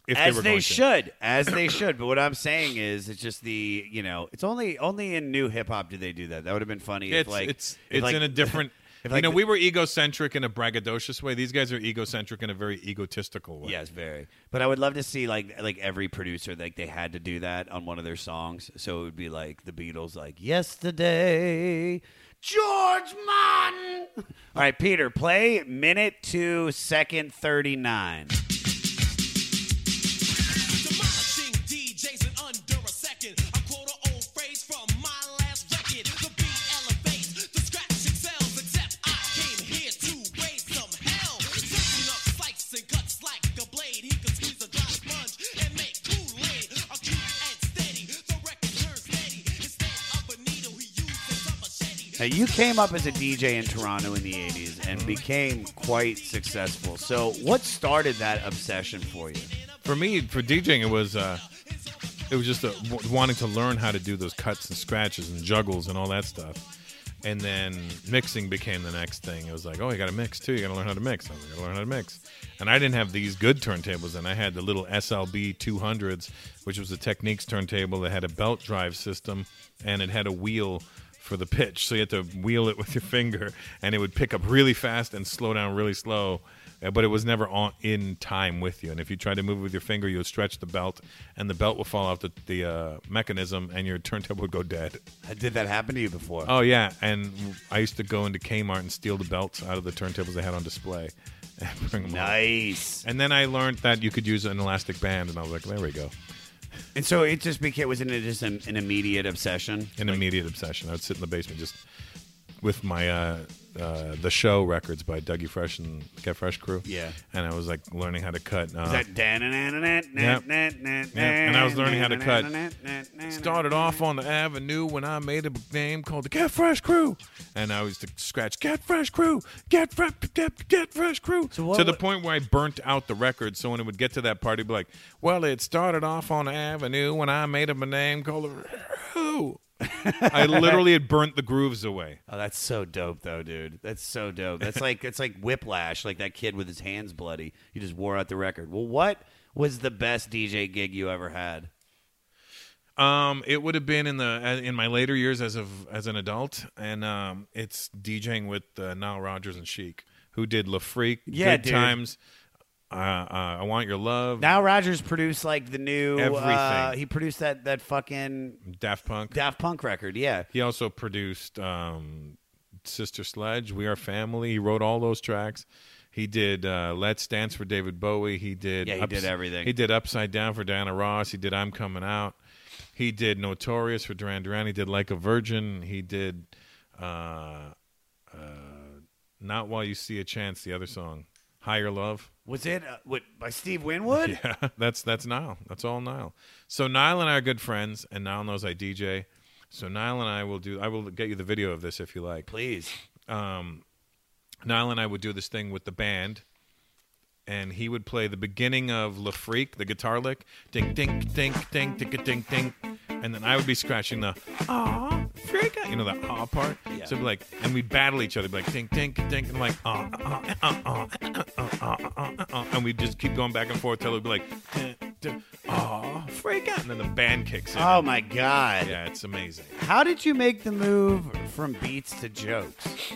If as they, they going to. should, as they should. But what I'm saying is, it's just the you know, it's only only in new hip hop do they do that. That would have been funny. if It's like it's if it's like- in a different. if you know, we were egocentric in a braggadocious way. These guys are egocentric in a very egotistical way. Yes, very. But I would love to see like like every producer like they had to do that on one of their songs. So it would be like the Beatles, like yesterday, George Martin. All right, Peter, play minute two, second thirty nine. Now you came up as a DJ in Toronto in the '80s and became quite successful. So what started that obsession for you? For me, for DJing, it was uh, it was just a, w- wanting to learn how to do those cuts and scratches and juggles and all that stuff. And then mixing became the next thing. It was like, oh, you got to mix too. You got to learn how to mix. I was like, got to learn how to mix. And I didn't have these good turntables. And I had the little SLB 200s, which was a Technics turntable that had a belt drive system and it had a wheel for the pitch. So you had to wheel it with your finger, and it would pick up really fast and slow down really slow. uh, But it was never on in time with you. And if you tried to move it with your finger, you would stretch the belt, and the belt would fall off the, the uh, mechanism, and your turntable would go dead. Did that happen to you before? Oh yeah, and I used to go into Kmart and steal the belts out of the turntables they had on display. And bring them. Nice. And then I learned that you could use an elastic band, and I was like, there we go. And so it just became wasn't it just an, an immediate obsession? An immediate obsession. I would sit in the basement just with my uh, uh, the show records by Dougie Fresh and Get Fresh crew. Yeah. and I was like learning how to cut. Uh, Is that Yep. Yep. And I was learning how to cut. Started off on the avenue when I made a name called the Get Fresh Crew, and I used to scratch Get Fresh Crew, Get Fresh, Get, Get Fresh Crew, So to the point where I burnt out the record. So when it would get to that part, it'd be like, "Well, it started off on the avenue when I made up a name called the Who." I literally had burnt the grooves away. Oh, that's so dope, though, dude. That's so dope. That's like it's like Whiplash, like that kid with his hands bloody. He just wore out the record. Well, what was the best DJ gig you ever had? Um, it would have been in the in my later years as of as an adult, and um, it's DJing with uh, Nile Rodgers and Chic, who did Le Freak, Yeah, Good dude. Times, uh, uh, I Want Your Love, Nile Rodgers produced like the new Everything. Uh, he produced that that fucking Daft Punk. Daft Punk record. Yeah. He also produced um, Sister Sledge, We Are Family. He wrote all those tracks. He did uh, Let's Dance for David Bowie. He did Yeah, he did everything. He did Upside Down for Diana Ross. He did I'm Coming Out. He did Notorious for Duran Duran. He did Like a Virgin. He did uh, uh, Not While You See a Chance, the other song. Higher Love. Was it uh, what by Steve Winwood? Yeah, that's that's Nile. That's all Nile. So Nile and I are good friends, and Nile knows I DJ. So Nile and I will do. I will get you the video of this if you like. Please. Um, Nile and I would do this thing with the band, and he would play the beginning of Le Freak, the guitar lick, ding ding ding ding ding ding ding, and then I would be scratching the ah Freka, you know that ah part. Yeah. So be like, and we battle each other, be like tink tink tink, and like ah ah ah ah ah ah ah, and we just keep going back and forth till we'd be like ah freak out, and then the band kicks in. Oh my god! Yeah, it's amazing. How did you make the move from beats to jokes?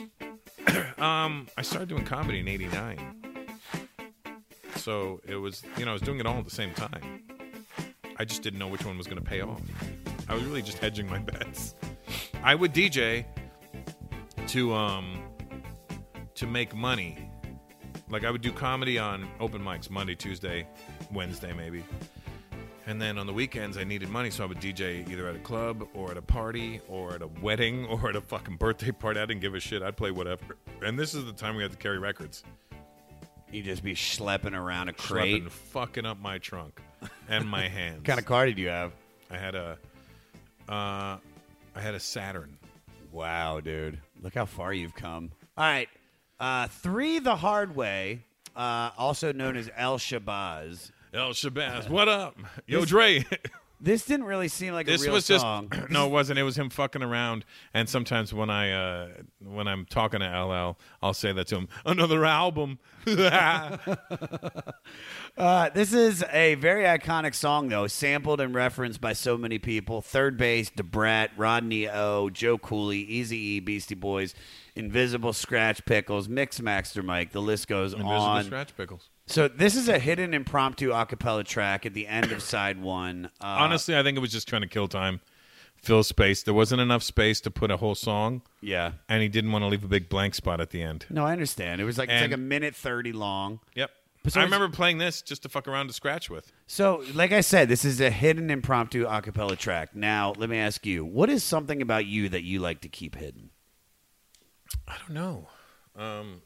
um, I started doing comedy in '89, so it was you know I was doing it all at the same time. I just didn't know which one was going to pay off. I was really just hedging my bets. I would DJ to um to make money. Like I would do comedy on open mics Monday, Tuesday, Wednesday maybe. And then on the weekends, I needed money, so I would DJ either at a club or at a party or at a wedding or at a fucking birthday party. I didn't give a shit. I'd play whatever. And this is the time we had to carry records. You'd just be schlepping around a crate. Schlepping, fucking up my trunk and my hands. What kind of car did you have? I had a Uh, I had a Saturn. Wow, dude. Look how far you've come. All right. Uh, three the hard way, uh, also known as El Shabazz. El Shabazz, what up? Yo, Dre. This didn't really seem like this a real was song. no, it wasn't. It was him fucking around. And sometimes when I uh, when I'm talking to LL, I'll say that to him. Another album. Uh, this is a very iconic song, though, sampled and referenced by so many people. Third Base, Da Brat, Rodney O, Joe Cooley, Easy E, Beastie Boys, Invisibl Skratch Piklz, Mix Master Mike. The list goes Invisible on. Scratch Pickles. So this is a hidden impromptu a cappella track at the end of side one. Uh, Honestly, I think it was just trying to kill time, fill space. There wasn't enough space to put a whole song. Yeah. and he didn't want to leave a big blank spot at the end. No, I understand. It was like it's And- like a minute thirty long. Yep. So I it's- remember playing this just to fuck around to scratch with. So, like I said, this is a hidden impromptu a cappella track. Now, let me ask you, what is something about you that you like to keep hidden? I don't know. Um,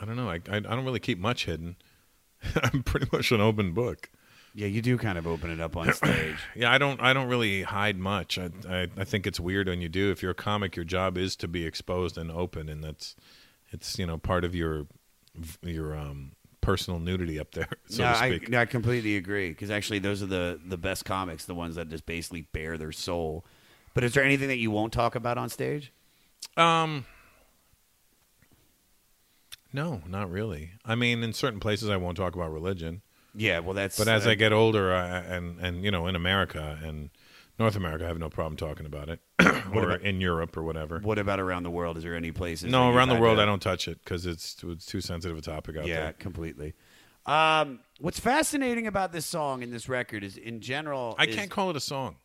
I don't know. I, I I don't really keep much hidden. I'm pretty much an open book. Yeah, you do kind of open it up on stage. Yeah, I don't. I don't really hide much. I, I I think it's weird when you do. If you're a comic, your job is to be exposed and open, and that's it's you know part of your your um personal nudity up there, so no, I, no, I completely agree because actually, those are the the best comics, the ones that just basically bare their soul. But is there anything that you won't talk about on stage? Um, no, not really. I mean, in certain places, I won't talk about religion. Yeah, well, that's. But as uh, I get older, I, and and you know, in America and North America, I have no problem talking about it, or about- in Europe or whatever. What about around the world? Is there any places? No, around the world, to- I don't touch it because it's it's too sensitive a topic out yeah, there. completely. Um, what's fascinating about this song and this record is, in general, I is- can't call it a song.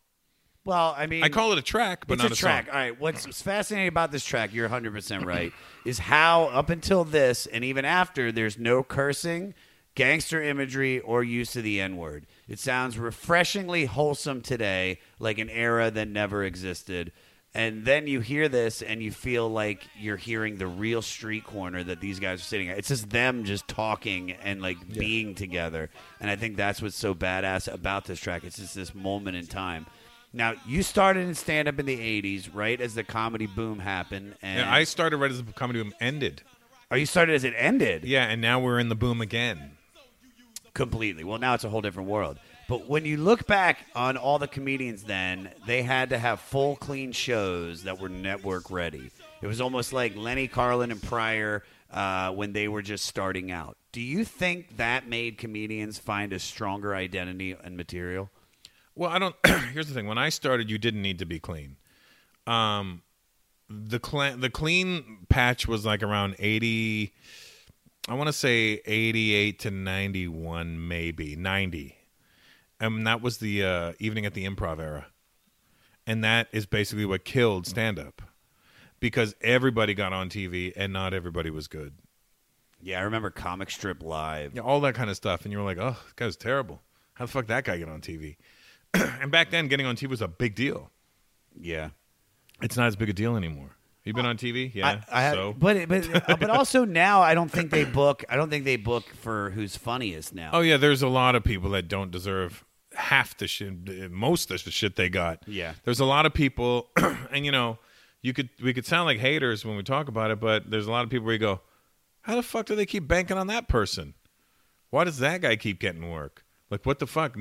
Well, I mean, I call it a track, but it's not a a track. song. All right. What's fascinating about this track, you're 100 percent right, is how up until this and even after, there's no cursing, gangster imagery, or use of the N word. It sounds refreshingly wholesome today, like an era that never existed. And then you hear this and you feel like you're hearing the real street corner that these guys are sitting at. It's just them just talking and like being together. And I think that's what's so badass about this track. It's just this moment in time. Now, you started in stand up in the 80s, right as the comedy boom happened. And Yeah, I started right as the comedy boom ended. Oh, you started as it ended? Yeah, and now we're in the boom again. Completely. Well, now it's a whole different world. But when you look back on all the comedians then, they had to have full, clean shows that were network ready. It was almost like Lenny Carlin and Pryor uh, when they were just starting out. Do you think that made comedians find a stronger identity and material? Well, I don't. here's the thing: when I started, you didn't need to be clean. Um, the cl- the clean patch was like around eighty. I want to say eighty-eight to ninety-one, maybe ninety, and that was the uh, evening at the Improv era, and that is basically what killed stand-up because everybody got on TV and not everybody was good. Yeah, I remember Comic Strip Live. Yeah, all that kind of stuff, and you were like, "Oh, this guy's terrible. How the fuck that guy get on TV?" and back then, getting on TV was a big deal. Yeah. It's not as big a deal anymore. You've been on TV? Yeah. I, I, so but but uh, but also now I don't think they book. I don't think they book for who's funniest now. Oh yeah, there's a lot of people that don't deserve half the shit, most of the shit they got. Yeah. There's a lot of people, and you know, you could we could sound like haters when we talk about it, but there's a lot of people where you go, how the fuck do they keep banking on that person? Why does that guy keep getting work? Like what the fuck?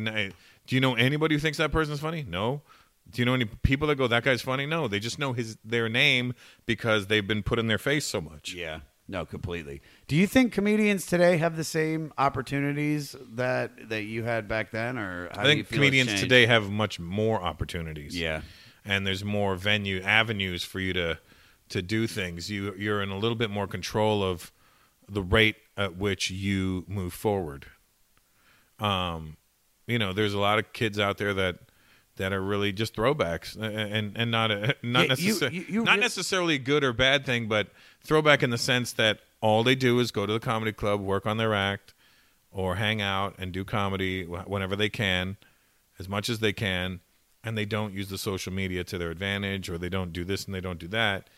Do you know anybody who thinks that person's funny? No. Do you know any people that go that guy's funny? No. They just know his their name because they've been put in their face so much. Yeah. No, completely. Do you think comedians today have the same opportunities that that you had back then, or I think comedians today have much more opportunities. Yeah. and there's more venue avenues for you to to do things. You you're in a little bit more control of the rate at which you move forward. Um, you know, there's a lot of kids out there that that are really just throwbacks and and, not a, not Yeah, you- necessar- you- you not re- necessarily a good or bad thing, but throwback in the sense that all they do is go to the comedy club, work on their act, or hang out and do comedy whenever they can, as much as they can, and they don't use the social media to their advantage, or they don't do this and they don't do that,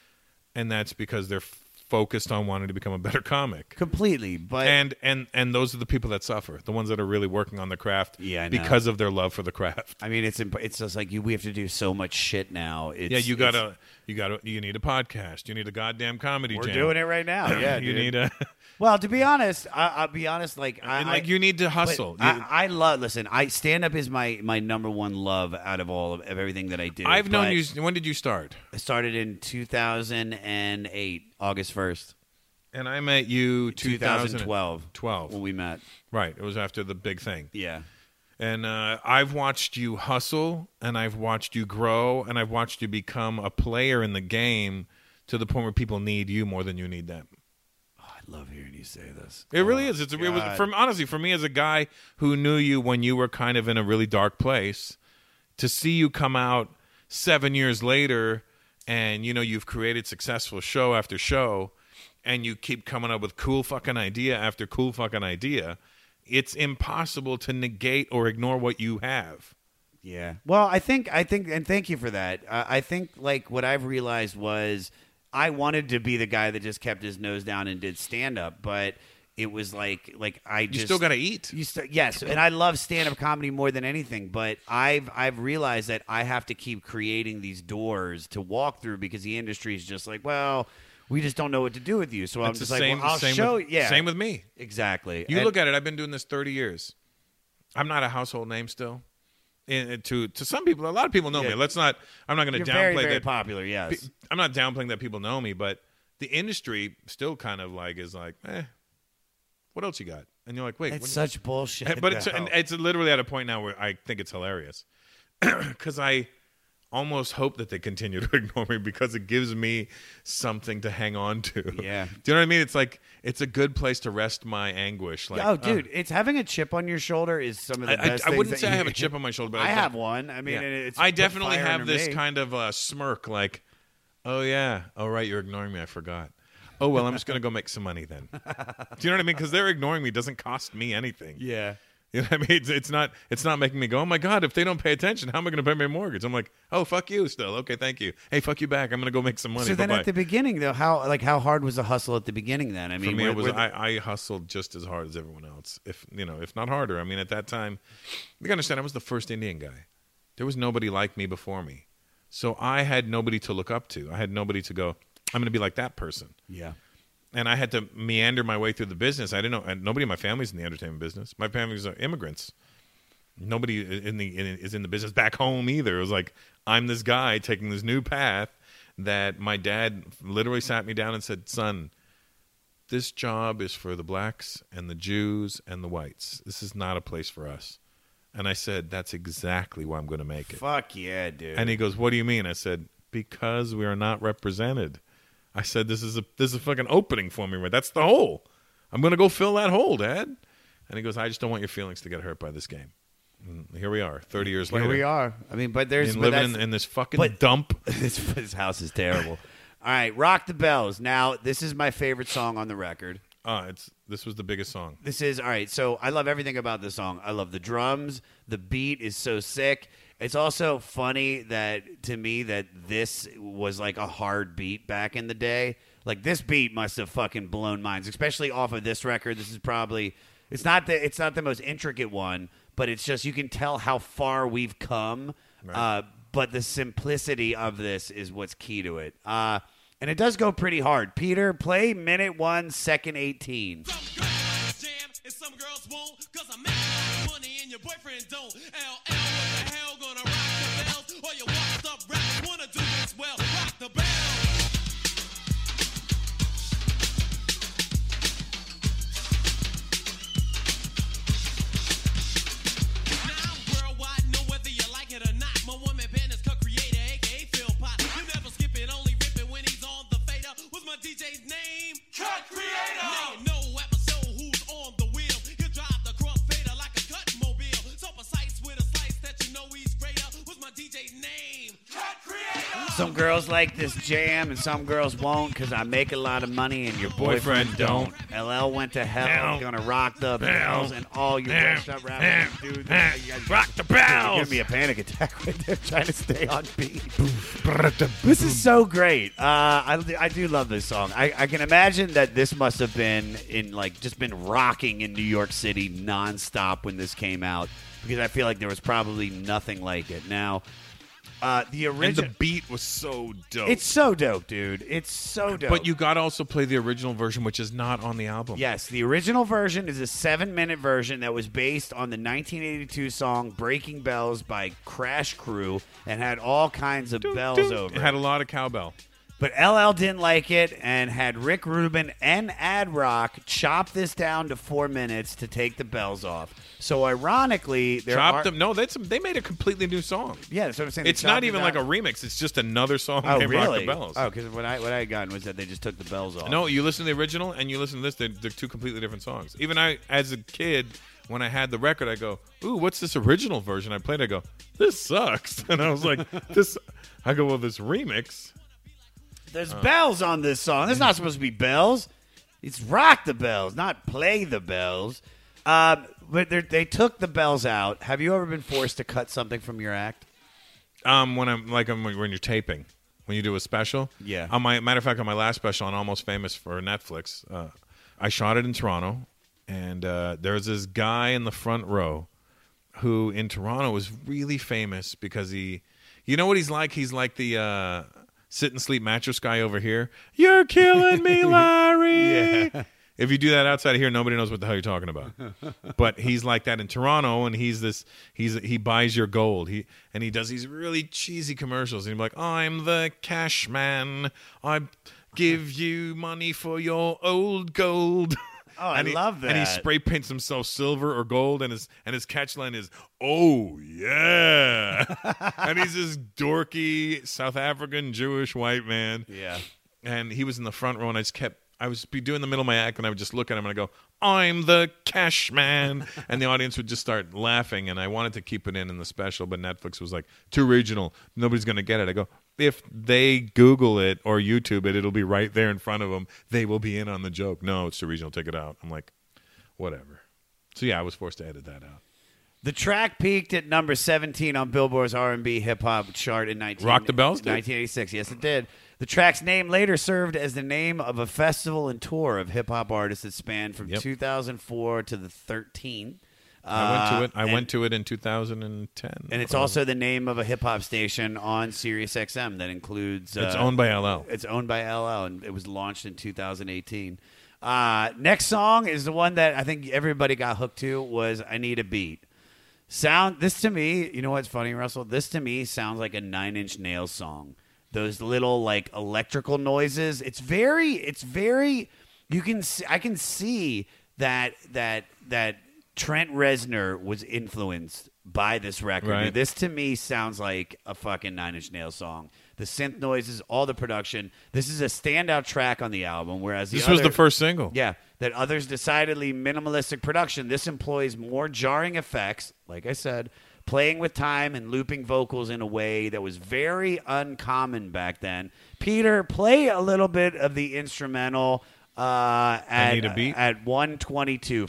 and that's because they're focused on wanting to become a better comic. Completely, but and and and those are the people that suffer, the ones that are really working on the craft, Yeah, because of their love for the craft. I mean, it's imp- it's just like you, we have to do so much shit now. It's, yeah, you gotta, you gotta, you need a podcast. You need a goddamn comedy. We're jam. doing it right now. Yeah, you dude. need a. Well, to be honest, I, I'll be honest. Like, I, mean, like, I- you need to hustle. I, You- I love. Listen, I stand up is my my number one love out of all of, of everything that I do. I've known you. When did you start? I started in 2008, August 1st, And I met you 2012. 12. when we met. Right. It was after the big thing. Yeah. And uh, I've watched you hustle, and I've watched you grow, and I've watched you become a player in the game to the point where people need you more than you need them. I love hearing you say this. It really is. It's it was Oh, from honestly for me as a guy who knew you when you were kind of in a really dark place, to see you come out seven years later, and you know you've created successful show after show, and you keep coming up with cool fucking idea after cool fucking idea. It's impossible to negate or ignore what you have. Yeah. Well, I think I think and thank you for that. Uh, I think like what I've realized was I wanted to be the guy that just kept his nose down and did stand up, but it was like like I You just still got to eat. You st- yes, and I love stand up comedy more than anything, but I've I've realized that I have to keep creating these doors to walk through because the industry is just like, well, we just don't know what to do with you. So I'm It's the just like, same- well, I'll same show with- yeah. same with me. Exactly. You And- look at it. I've been doing this thirty years. I'm not a household name still. In, to to some people, a lot of people know Yeah. me. Let's not. I'm not going to downplay very, very that. popular, yes. I'm not downplaying that people know me, but the industry still kind of like is like, eh, what else you got? And you're like, wait, It's what- such bullshit, But it's though. and it's literally at a point now where I think it's hilarious because I almost hope that they continue to ignore me because it gives me something to hang on to. Yeah. Do you know what I mean? It's like it's a good place to rest my anguish. Like, oh, uh, dude, it's having a chip on your shoulder is some of the I, I- best. I things wouldn't that say I you- have a chip on my shoulder, but I I have one. I mean, Yeah. and it's I put definitely fire have under this me. kind of uh, smirk, like, oh yeah, oh right, you're ignoring me. I forgot. Oh well, I'm just gonna go make some money then. Do you know what I mean? Because they're ignoring me doesn't cost me anything. Yeah. You know what I mean? It's, it's not. It's not making me go. Oh my god! If they don't pay attention, how am I going to pay my mortgage? I'm like, oh fuck you. Still okay. Thank you. Hey, fuck you back. I'm going to go make some money. So then, Bye-bye. at the beginning, though, how like how hard was the hustle at the beginning? Then I mean, For me, were- it was the- I, I hustled just as hard as everyone else, if you know, if not harder. I mean, at that time, you gotta understand, I was the first Indian guy. There was nobody like me before me, so I had nobody to look up to. I had nobody to go. I'm going to be like that person. yeah. And I had to meander my way through the business. I didn't know. And nobody in my family's in the entertainment business. My family's are immigrants. Nobody in the in, is in the business back home either. It was like I'm this guy taking this new path that my dad literally sat me down and said, "Son, this job is for the blacks and the Jews and the whites. This is not a place for us." And I said, "That's exactly why I'm going to make it." Fuck yeah, dude. And he goes, "What do you mean?" I said, "Because we are not represented." I said, "This is a this is a fucking opening for me. Right? That's the hole. I'm going to go fill that hole, Dad." And he goes, "I just don't want your feelings to get hurt by this game." And here we are, 30 years later. Here later. we are. I mean, but there's And but living in, that's- in this fucking but- dump. this, this house is terrible. All right, rock the bells. Now, this is my favorite song on the record. Ah, it's this was the biggest song. This is all right. So I love everything about this song. I love the drums. The beat is so sick. It's also funny that to me that this was like a hard beat back in the day. Like this beat must have fucking blown minds, especially off of this record. This is probably it's not the it's not the most intricate one, but it's just you can tell how far we've come. Uh, but the simplicity of this is what's key to it. Uh, and it does go pretty hard. Peter, play minute one, second eighteen. And some girls won't cause I'm making money and your boyfriend don't. LL what the hell gonna rock the bells? Or you washed up rappers wanna do this well. Rock the bells Some girls like this jam and some girls won't because I make a lot of money and your boyfriend, Boyfriend don't. LL went to hell. Hell. Gonna rock the bells and all you up rappers do. Rock the bells. Give me a panic attack right there trying to stay on beat. this is so great. Uh, I, I do love this song. I, I can imagine that this must have been in like just been rocking in New York City nonstop when this came out because I feel like there was probably nothing like it. Now, uh, the And original. the beat was so dope. it's so dope, dude. It's so dope. but you got to also play the original version, which is not on the album. Yes, the original version is a seven minute version that was based on the 1982 song Breaking Bells by Crash Crew and had all kinds of bells over It had a lot of cowbell. But LL didn't like it and had Rick Rubin and Ad Rock chop this down to four minutes to take the bells off. So ironically, there Chopped are, them. No, that's they made a completely new song. Yeah, that's what I'm saying. They It's not even like a remix. It's just another song Oh, named really? Rock the Bells. Oh, because what I what I had gotten was that they just took the bells off. No, you listen to the original and you listen to this. They're, they're two completely different songs. Even I, as a kid, when I had the record, I go, "Ooh, what's this original version?" I played. I go, "This sucks," and I was like, "This." I go, "Well, this remix." There's bells on this song. There's not supposed to be bells. It's rock the bells, not play the bells. Um, but they took the bells out. Have you ever been forced to cut something from your act? Um, when I'm like, I'm, when you're taping, when you do a special. Yeah. On my matter of fact, on my last special on Almost Famous for Netflix, uh, I shot it in Toronto, and uh, there's this guy in the front row who in Toronto was really famous because he, you know what he's like? He's like the uh, sit and sleep mattress guy over here. You're killing me, Larry. Yeah. If you do that outside of here, nobody knows what the hell you're talking about. but he's like that in Toronto, and he's this. He's he buys your gold. He and he does these really cheesy commercials, and he's like, "I'm the cash man. I give you money for your old gold." Oh, I he- love that. And he spray paints himself silver or gold, and his and his catchline is, "Oh yeah," and he's this dorky South African Jewish white man Yeah. and he was in the front row, and I just kept. I was be doing the middle of my act, and I would just look at him and I go, "I'm the cash man," and the audience would just start laughing. And I wanted to keep it in in the special, but Netflix was like, "Too regional, nobody's gonna get it." I go, "If they Google it or YouTube it, it'll be right there in front of them. They will be in on the joke." No, it's too regional. Take it out. I'm like, whatever. So yeah, I was forced to edit that out. The track peaked at number 17 on Billboard's R&B hip hop chart in 19, Rock the Bells did? 1986. Yes, it did. The track's name later served as the name of a festival and tour of hip hop artists that spanned from Yep. 2004 to the 13. I went to it. I Uh, and- went to it in 2010, And it's also the name of a hip hop station on Sirius XM that includes. It's uh, owned by LL. It's owned by LL, and it was launched in 2018. Uh, next song is the one that I think everybody got hooked to. Was "I Need a Beat." Sound this to me. You know what's funny, Russell? This to me sounds like a Nine Inch Nails song. Those little like electrical noises. It's very. It's very. You can. See, I can see that that that Trent Reznor was influenced by this record. Right. This to me sounds like a fucking Nine Inch Nails song. The synth noises, all the production. This is a standout track on the album. Whereas the This was the first single. Yeah, that others decidedly minimalistic production. This employs more jarring effects. Like I said, playing with time and looping vocals in a way that was very uncommon back then. Peter, play a little bit of the instrumental uh, at, I need a beat. at 122.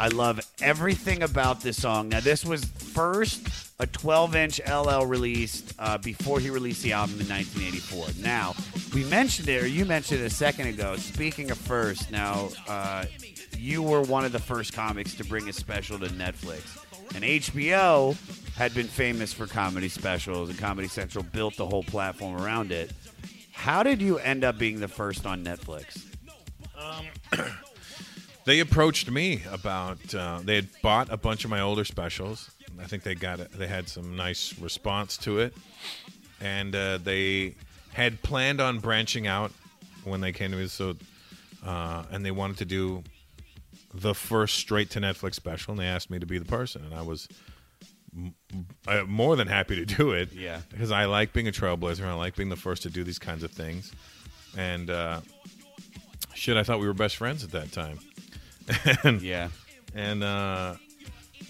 I love everything about this song. Now, this was first a 12 inch LL released uh, before he released the album in 1984. Now, we mentioned it, or you mentioned it a second ago. Speaking of first, now, uh, you were one of the first comics to bring a special to Netflix. And HBO had been famous for comedy specials, and Comedy Central built the whole platform around it. How did you end up being the first on Netflix? They approached me about. Uh, they had bought a bunch of my older specials. I think they got it. They had some nice response to it, and uh, they had planned on branching out when they came to me. So, uh, and they wanted to do the first straight to Netflix special, and they asked me to be the person, and I was m- uh, more than happy to do it. Yeah. because I like being a trailblazer. I like being the first to do these kinds of things, and uh, shit, I thought we were best friends at that time. and, Yeah. and uh,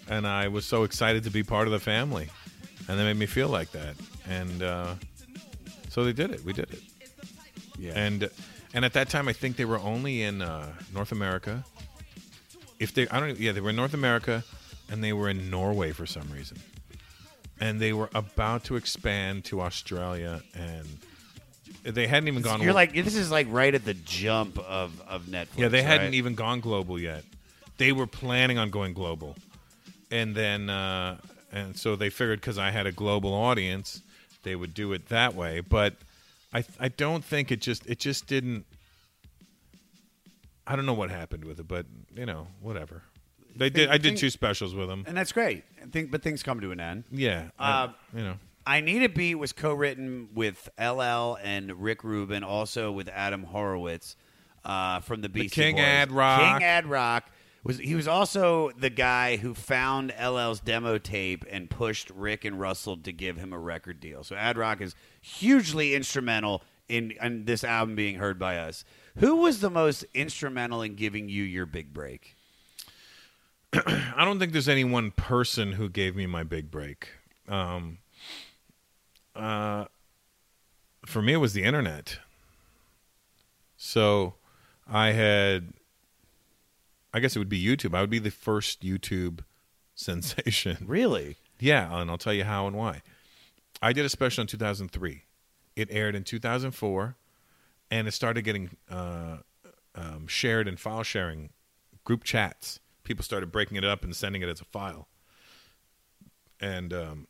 and I was so excited to be part of the family, and they made me feel like that, and uh, so they did it. We did it. Yeah. And and at that time, I think they were only in uh, North America. If they, I don't, yeah, they were in North America, and they were in Norway for some reason, and they were about to expand to Australia, and they hadn't even gone. You're like this is like right at the jump of of Netflix. Yeah, they hadn't right? even gone global yet. They were planning on going global, and then uh, and so they figured because I had a global audience, they would do it that way. But I I don't think it just it just didn't. I don't know what happened with it, but you know whatever. They did. I did think- two specials with them. and that's great. I think, but things come to an end. Yeah, Uh, I- you know. I Need a Beat was co-written with LL and Rick Rubin, also with Adam Horowitz uh, from the Beastie King Boys. Ad Rock. King Ad Rock was he was also the guy who found LL's demo tape and pushed Rick and Russell to give him a record deal. So Ad Rock is hugely instrumental in, in this album being heard by us. Who was the most instrumental in giving you your big break? I don't think there's any one person who gave me my big break. Um, uh, for me, it was the internet. So I had, I guess it would be YouTube. I would be the first YouTube sensation. Really? Yeah, and I'll tell you how and why. I did a special in 2003. It aired in 2004, and it started getting uh, um, shared in file sharing group chats. People started breaking it up and sending it as a file, and um,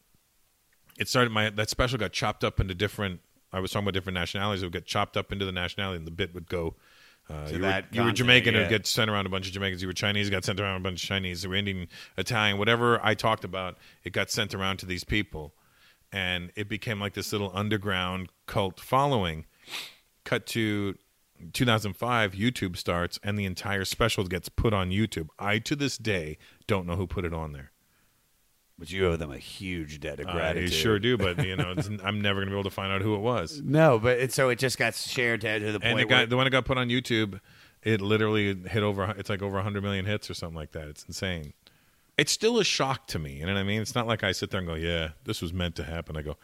it started. My that special got chopped up into different. I was talking about different nationalities. It would get chopped up into the nationality, and the bit would go. Uh, To you, were, that you were Jamaican, it yeah. would get sent around a bunch of Jamaicans. You were Chinese, got sent around a bunch of Chinese. You were Indian, Italian, whatever I talked about, it got sent around to these people, and it became like this little underground cult following. Cut to 2005, YouTube starts, and the entire special gets put on YouTube. I to this day don't know who put it on there. But you owe them a huge debt of I gratitude. sure do, but you know, it's, I'm never going to be able to find out who it was. No, but it, so it just got shared to, to the point. and it where the one that got put on YouTube, it literally hit over. It's like over 100 million hits or something like that. It's insane. It's still a shock to me. You know what I mean? It's not like I sit there and go, "Yeah, this was meant to happen." I go,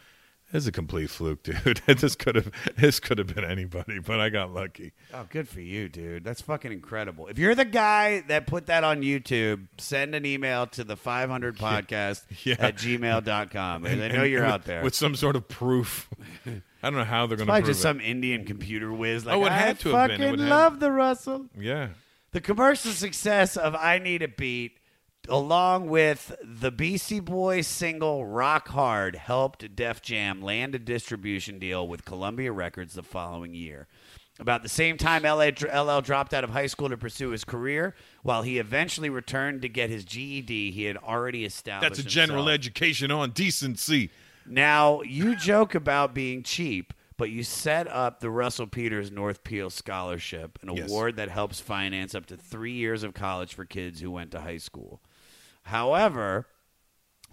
"This is a complete fluke, dude. this could have this could have been anybody, but I got lucky." Oh, good for you, dude. That's fucking incredible. If you're the guy that put that on YouTube, send an email to the 500 podcast Yeah. at gmail.com. And- I know you're with- out there. with some sort of proof. I don't know how they're going to Probably prove just it. some Indian computer whiz. Like, Oh, it I to have been. It fucking would have- love the Russell. Yeah. The commercial success of I Need a Beat, along with the Beastie Boys single Rock Hard, helped Def Jam land a distribution deal with Columbia Records the following year. About the same time, LA, LL dropped out of high school to pursue his career. While he eventually returned to get his GED, he had already established That's a general himself. education on decency. Now, you joke about being cheap, but you set up the Russell Peters North Peel Scholarship, an Yes. award that helps finance up to three years of college for kids who went to high school. However,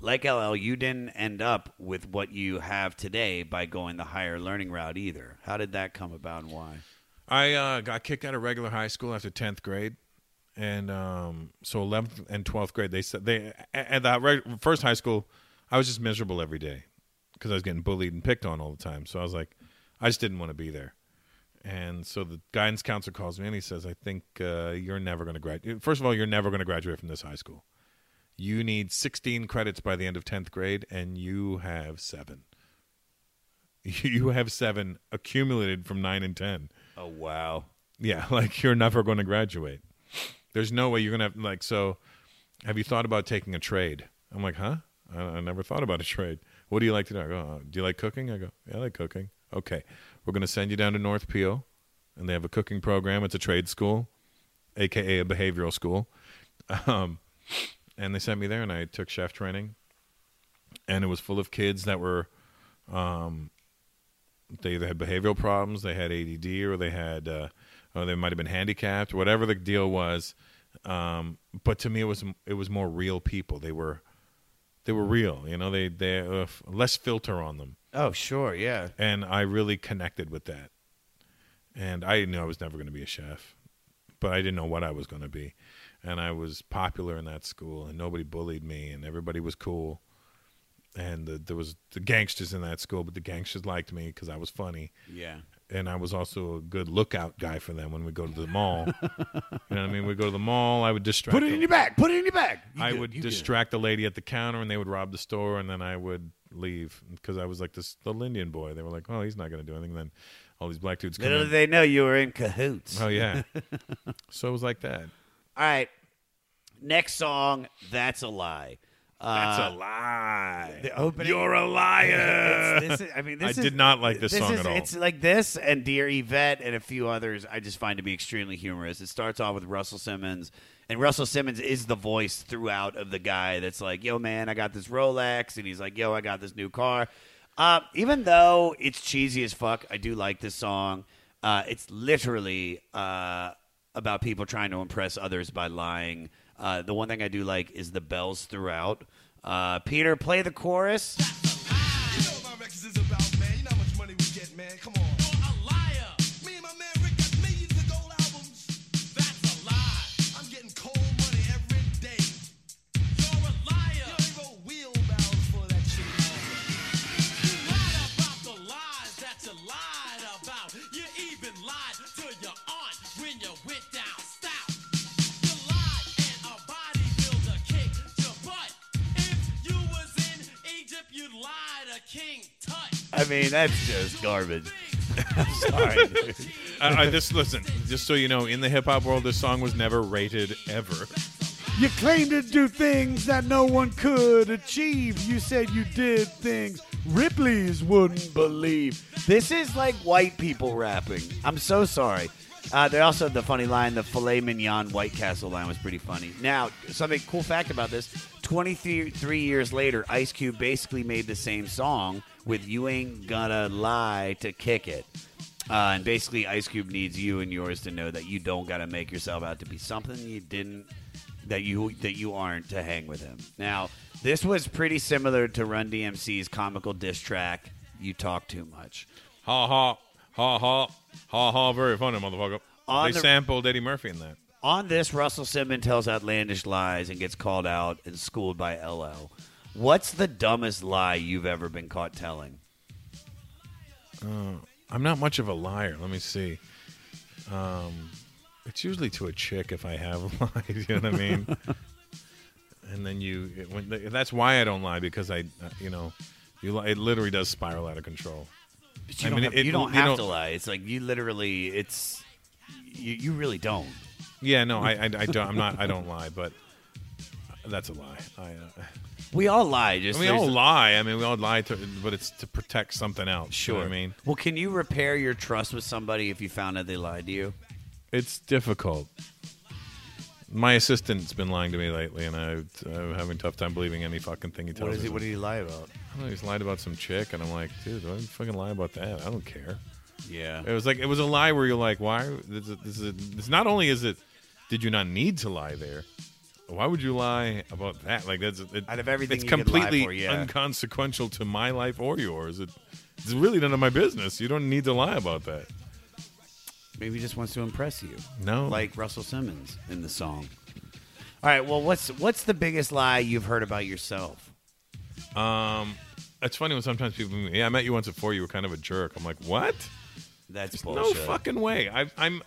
like LL, you didn't end up with what you have today by going the higher learning route either. How did that come about and why? I uh, got kicked out of regular high school after tenth grade, and um, so eleventh and twelfth grade they said they at at that first high school I was just miserable every day because I was getting bullied and picked on all the time. So I was like, I just didn't want to be there. And so the guidance counselor calls me and he says, "I think uh, you're never going to graduate. First of all, you're never going to graduate from this high school. You need 16 credits by the end of 10th grade, and you have seven. You have seven accumulated from nine and 10." Oh wow. Yeah, like you're never going to graduate. There's no way you're going to have like so have you thought about taking a trade? I'm like, "Huh? I, I never thought about a trade. What do you like to do?" I go, oh, "Do you like cooking?" I go, "Yeah, I like cooking." Okay. We're going to send you down to North Peel and they have a cooking program. It's a trade school, aka a behavioral school. Um and they sent me there and I took chef training. And it was full of kids that were um they either had behavioral problems, they had ADD, or they had, uh, or they might have been handicapped, whatever the deal was. Um, but to me, it was it was more real people. They were they were real. You know, they they uh, less filter on them, Oh, sure, yeah. and I really connected with that. And I knew I was never going to be a chef, but I didn't know what I was going to be. And I was popular in that school, and nobody bullied me, and everybody was cool. And the, there was the gangsters in that school, but the gangsters liked me because I was funny. Yeah. and I was also a good lookout guy for them when we go to the mall. you know what I mean? We go to the mall. I would distract. Put it in your bag. Put it in your bag. You I good, would you good. distract the lady at the counter, and they would rob the store, and then I would leave because I was like this little Indian boy. They were like, "Oh, he's not going to do anything." Then all these black dudes come Little did they know you were in cahoots. oh yeah. so it was like that. All right. Next song, That's a Lie. That's Uh, a lie. The opening. You're a liar. It's- this is- I mean, this I is- did not like this, song is, at all. It's like this and Dear Yvette and a few others. I just find to be extremely humorous. It starts off with Russell Simmons, and Russell Simmons is the voice throughout of the guy that's like, "Yo, man, I got this Rolex," and he's like, "Yo, I got this new car." Uh, even though it's cheesy as fuck, I do like this song. Uh, it's literally uh, about people trying to impress others by lying. Uh, the one thing I do like is the bells throughout. Uh, Peter, play the chorus. I mean, that's just garbage. I'm sorry. dude. I, I just listen. Just so you know, in the hip hop world, this song was never rated ever. You claim to do things that no one could achieve. You said you did things Ripley's wouldn't believe. This is like white people rapping. I'm so sorry. Uh, they also have the funny line, the filet mignon White Castle line was pretty funny. Now, something cool fact about this 23 years later, Ice Cube basically made the same song with You Ain't Gonna Lie to Kick It. Uh, and basically, Ice Cube needs you and yours to know that you don't got to make yourself out to be something you didn't, that you that you aren't to hang with him. Now, this was pretty similar to Run DMC's comical diss track, "You Talk Too Much." Ha ha ha ha ha ha. Very funny, motherfucker. On they the- sampled Eddie Murphy in that. On this, Russell Simmons tells outlandish lies and gets called out and schooled by LL. What's the dumbest lie you've ever been caught telling? Uh, I'm not much of a liar. Let me see. Um, it's usually to a chick if I have lied. You know what I mean? and then you, it, when, that's why I don't lie because I, uh, you know, you it literally does spiral out of control. But you I don't, mean, have, it- you don't you have know- to lie. It's like you literally. It's you. You really don't. Yeah, no, I, I, I don't. I'm not. I don't lie, but that's a lie. I, uh, We all lie. Just we all lie. I mean, we all lie, to, but it's to protect something else. You know Sure. I mean, Well, can you repair your trust with somebody if you found out they lied to you? it's difficult. My assistant's been lying to me lately, and I, I'm having a tough time believing any fucking thing he tells What is me. he? What did he lie about? I don't know, he's lied about some chick, and I'm like, dude, don't fucking lie about that. I don't care. Yeah. It was like it was a lie where you're like, why? This is, this is, it's not only is it, did you not need to lie there? Why would you lie about that? Like that's it, Out of everything it's you could lie completely for, yeah. inconsequential to my life or yours. It, it's really none of my business. You don't need to lie about that. Maybe he just wants to impress you. No. like Russell Simmons in the song. All right. Well, what's what's the biggest lie you've heard about yourself? Um, it's funny when sometimes people, yeah, I met you once before. You were kind of a jerk. I'm like, what? That's No bullshit. fucking way. I, I'm,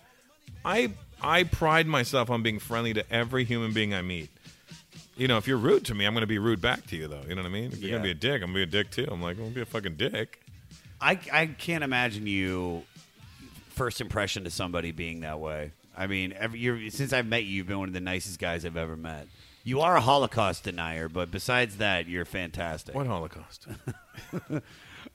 I, I pride myself on being friendly to every human being I meet. You know, if you're rude to me, I'm going to be rude back to you, though. You know what I mean? If you're going to be a dick, I'm going to be a dick too. I'm like, I'm going to be a fucking dick. I I can't imagine you first impression to somebody being that way. I mean, every you're, since I've met you, you've been one of the nicest guys I've ever met. You are a Holocaust denier, but besides that, you're fantastic. What Holocaust? All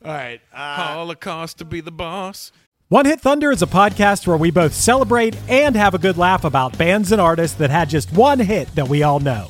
right. Uh, Holocaust to be the boss. One Hit Thunder is a podcast where we both celebrate and have a good laugh about bands and artists that had just one hit that we all know.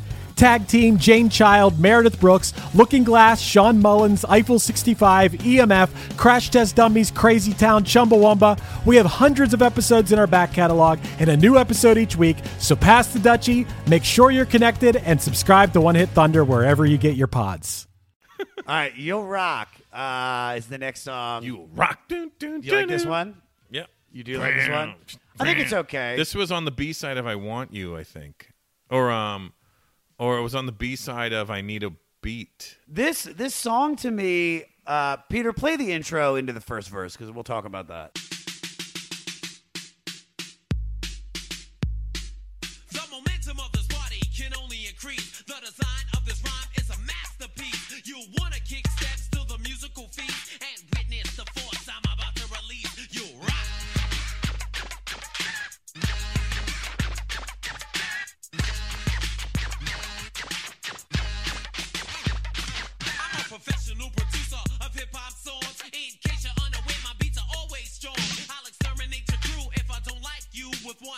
Tag Team, Jane Child, Meredith Brooks, Looking Glass, Shawn Mullins, Eiffel 65, EMF, Crash Test Dummies, Crazy Town, Chumbawamba. We have hundreds of episodes in our back catalog and a new episode each week, so pass the Dutchie, make sure you're connected, and subscribe to One Hit Thunder wherever you get your pods. All right, You'll Rock uh, is the next song. You rock. Dun, dun, Do you like this one? Yep. You do like this one? I think it's okay. This was on the B side of "I Want You," I think, or um, or it was on the B side of "I Need a Beat." This this song to me, uh, Peter, play the intro into the first verse because we'll talk about that.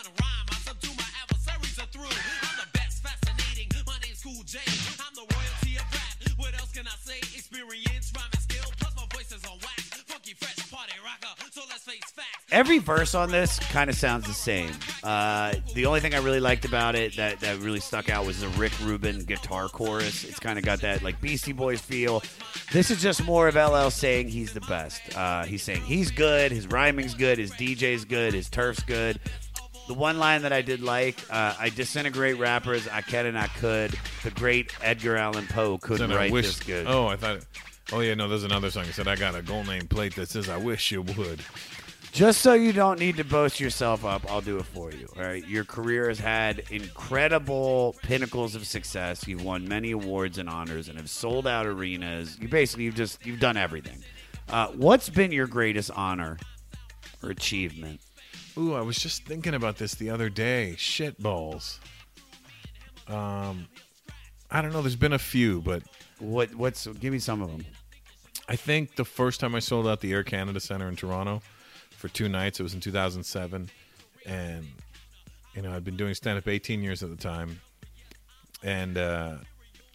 Rhyme. I subdue my adversaries are through. I'm the best, fascinating. My name's Cool J. I'm the royalty of rap. What else can I say? Experience, skill, plus my voice is on. Funky, fresh, party rocker. So let's face facts. Every verse on this kind of sounds the same. Uh, the only thing I really liked about it that, that really stuck out was the Rick Rubin guitar chorus. It's kind of got that like Beastie Boys feel. This is just more of LL saying he's the best. Uh, he's saying he's good, his rhyming's good, his DJ's good, his turf's good. The one line that I did like, uh, I disintegrate rappers, I can and I could. The great Edgar Allan Poe couldn't write wish- this good. Oh, I thought. Oh yeah, no. There's another song. He said, "I got a gold name plate that says I wish you would." Just so you don't need to boast yourself up, I'll do it for you. All right. Your career has had incredible pinnacles of success. You've won many awards and honors and have sold out arenas. You basically you've just you've done everything. Uh, what's been your greatest honor or achievement? Ooh, I was just thinking about this the other day. Shit balls. Um, I don't know. There's been a few, but What what's give me some of them. I think the first time I sold out the Air Canada Center in Toronto for two nights, it was in 2007, and you know I'd been doing stand up 18 years at the time, and uh,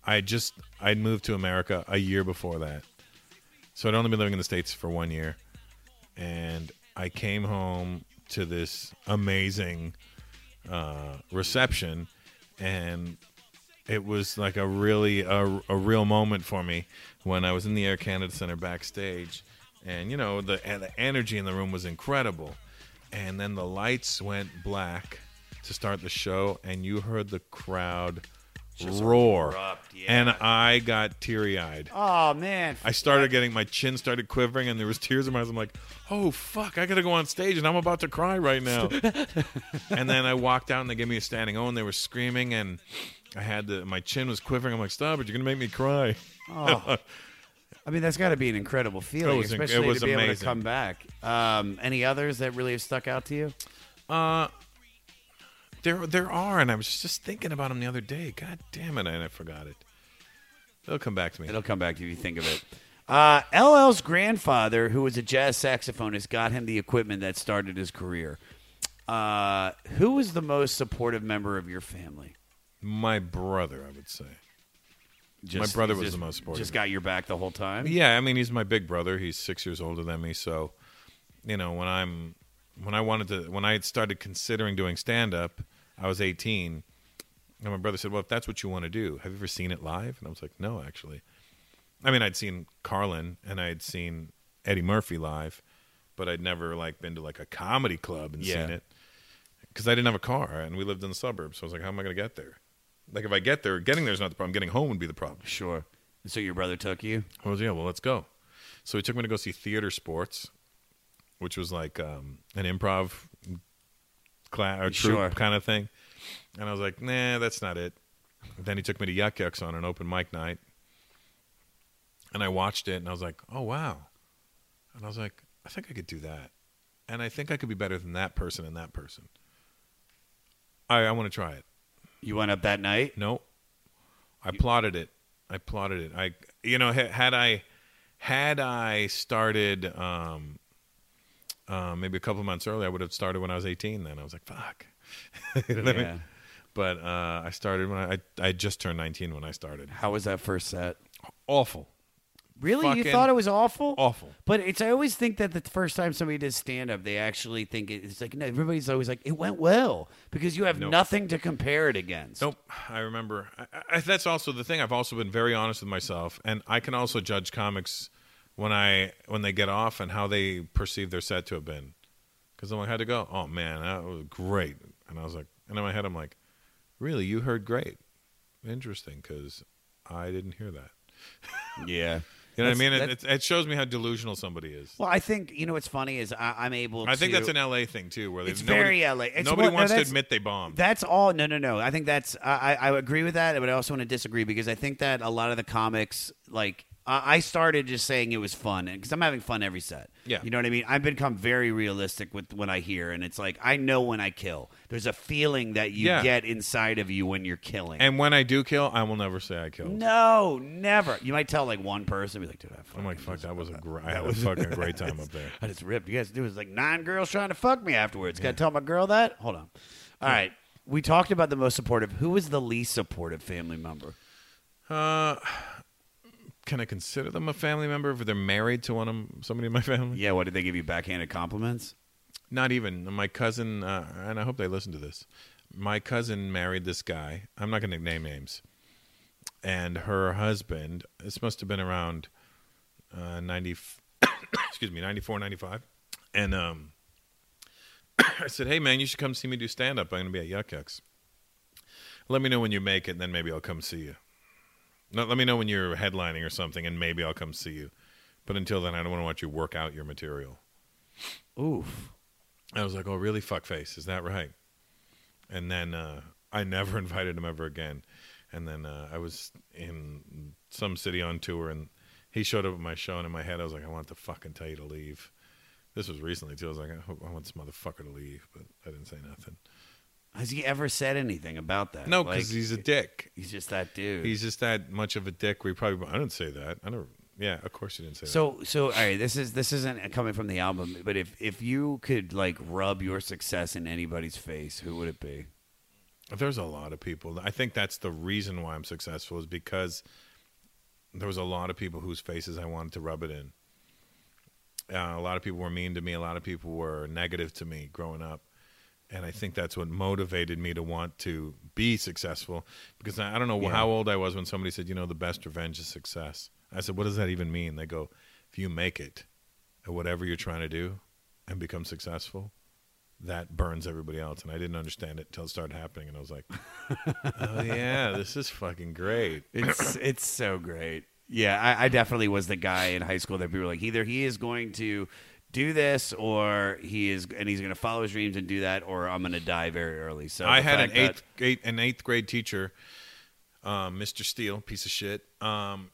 I just I'd moved to America a year before that, so I'd only been living in the states for one year, and I came home to this amazing uh, reception, and it was like a really a, a real moment for me when I was in the Air Canada Center backstage, and you know the the energy in the room was incredible, and then the lights went black to start the show, and you heard the crowd Just roar, erupt, yeah. and I got teary eyed. Oh man. I started getting my chin started quivering, and there was tears in my eyes. I'm like, "Oh fuck! I gotta go on stage, and I'm about to cry right now." and then I walked out, and they gave me a standing O, and they were screaming, and I had the my chin was quivering. I'm like, "Stop it! You're gonna make me cry." Oh. I mean, that's got to be an incredible feeling, was inc- it especially was to be able to come back. Um, any others that really have stuck out to you? Uh, there there are, and I was just thinking about them the other day. God damn it, and I forgot it. It'll come back to me. It'll come back to you if you think of it. Uh, LL's grandfather, who was a jazz saxophonist, got him the equipment that started his career. Uh, who was the most supportive member of your family? My brother, I would say. Just- my brother was just- the most supportive. Just got your back the whole time. Yeah, I mean he's my big brother. He's six years older than me, so you know when I'm when I wanted to when I had started considering doing stand up, I was 18, and my brother said, "Well, if that's what you want to do, have you ever seen it live?" And I was like, "No, actually." I mean, I'd seen Carlin and I'd seen Eddie Murphy live, but I'd never like been to like a comedy club and Yeah. seen it because I didn't have a car and we lived in the suburbs. So I was like, "How am I going to get there?" Like if I get there, getting there's not the problem. Getting home would be the problem. Sure. So your brother took you? I was yeah. Well, let's go. So he took me to go see theater sports, which was like um, an improv class or troupe Sure. kind of thing. And I was like, nah, that's not it. Then he took me to Yuk Yuk's on an open mic night, and I watched it, and I was like, oh wow. And I was like, I think I could do that, and I think I could be better than that person and that person. I I want to try it. You went up that night? No. I plotted it. I plotted it. I you know ha- had I had I started um uh, maybe a couple months earlier, I would have started when I was 18. Then I was like, fuck. you know what I mean? But uh, I started when I, I I just turned 19 when I started. How was that first set? Awful. Really, you thought it was awful? Awful. But it's I always think that the first time somebody does stand up, they actually think it- it's like no, everybody's always like it went well because you have Nope. nothing to compare it against. Nope. I remember. I, I, that's also the thing. I've also been very honest with myself, and I can also judge comics when I when they get off and how they perceive their set to have been. Because I'm like, how'd it go? Oh man, that was great. And I was like, and in my head, I'm like, really, you heard great? Interesting, because I didn't hear that. Yeah. You know what I mean? It, it, it shows me how delusional somebody is. Well, I think you know what's funny is I, I'm able. I think that's an LA thing too, where It's nobody, very LA. It's nobody what- no, wants to admit they bombed. That's all. No, no, no. I think that's. I, I I agree with that, but I also want to disagree because I think that a lot of the comics, like I started just saying it was fun because I'm having fun every set. Yeah. you know what I mean. I've become very realistic with when I hear, and it's like I know when I kill. There's a feeling that you Yeah. get inside of you when you're killing. and when I do kill, I will never say I killed. no, never. You might tell like one person, be like, "Dude, I I'm like, fuck, that was a great. I had was- a fucking great time up there. I just ripped. You guys, there was like nine girls trying to fuck me afterwards. Got to tell my girl that. Hold on. All right, we talked about the most supportive. Who was the least supportive family member? Uh, can I consider them a family member if they're married to one of somebody in my family? Yeah. What did they give you backhanded compliments? Not even my cousin, uh, and I hope they listen to this. My cousin married this guy. I'm not going to name names. And her husband. This must have been around uh, 90. excuse me, 94, 95. And um, I said, "Hey man, you should come see me do stand up. I'm going to be at Yuk Yuk's. Let me know when you make it, and then maybe I'll come see you. No, let me know when you're headlining or something, and maybe I'll come see you. But until then, I don't want to watch you work out your material." Oof. I was like, "Oh, really? Fuckface, is that right?" And then uh, I never invited him ever again. And then uh, I was in some city on tour, and he showed up at my show, and in my head, I was like, "I want to fucking tell you to leave." This was recently too. I was like, "I, hope, I want this motherfucker to leave," but I didn't say nothing. Has he ever said anything about that? No, Like, because he's a dick. He's just that dude. He's just that much of a dick. We probably. I didn't say that. I don't. Yeah, of course you didn't say that. So so all right, this is this isn't coming from the album, but if if you could like rub your success in anybody's face, who would it be? There's a lot of people. I think that's the reason why I'm successful is because there was a lot of people whose faces I wanted to rub it in. Uh, a lot of people were mean to me. A lot of people were negative to me growing up, and I think that's what motivated me to want to be successful. Because I, don't know Yeah. how old I was when somebody said, "You know, the best revenge is success." I said, "What does that even mean?" They go, "If you make it at whatever you're trying to do and become successful." That burns everybody else, and I didn't understand it until it started happening, and I was like, "Oh yeah, this is fucking great." It's it's so great. Yeah, I, I definitely was the guy in high school that people were like, either he is going to do this, or he is, and he's going to follow his dreams and do that, or I'm going to die very early. So I had an that- eighth grade, an eighth grade teacher, um, Mr. Steele, piece of shit. Um,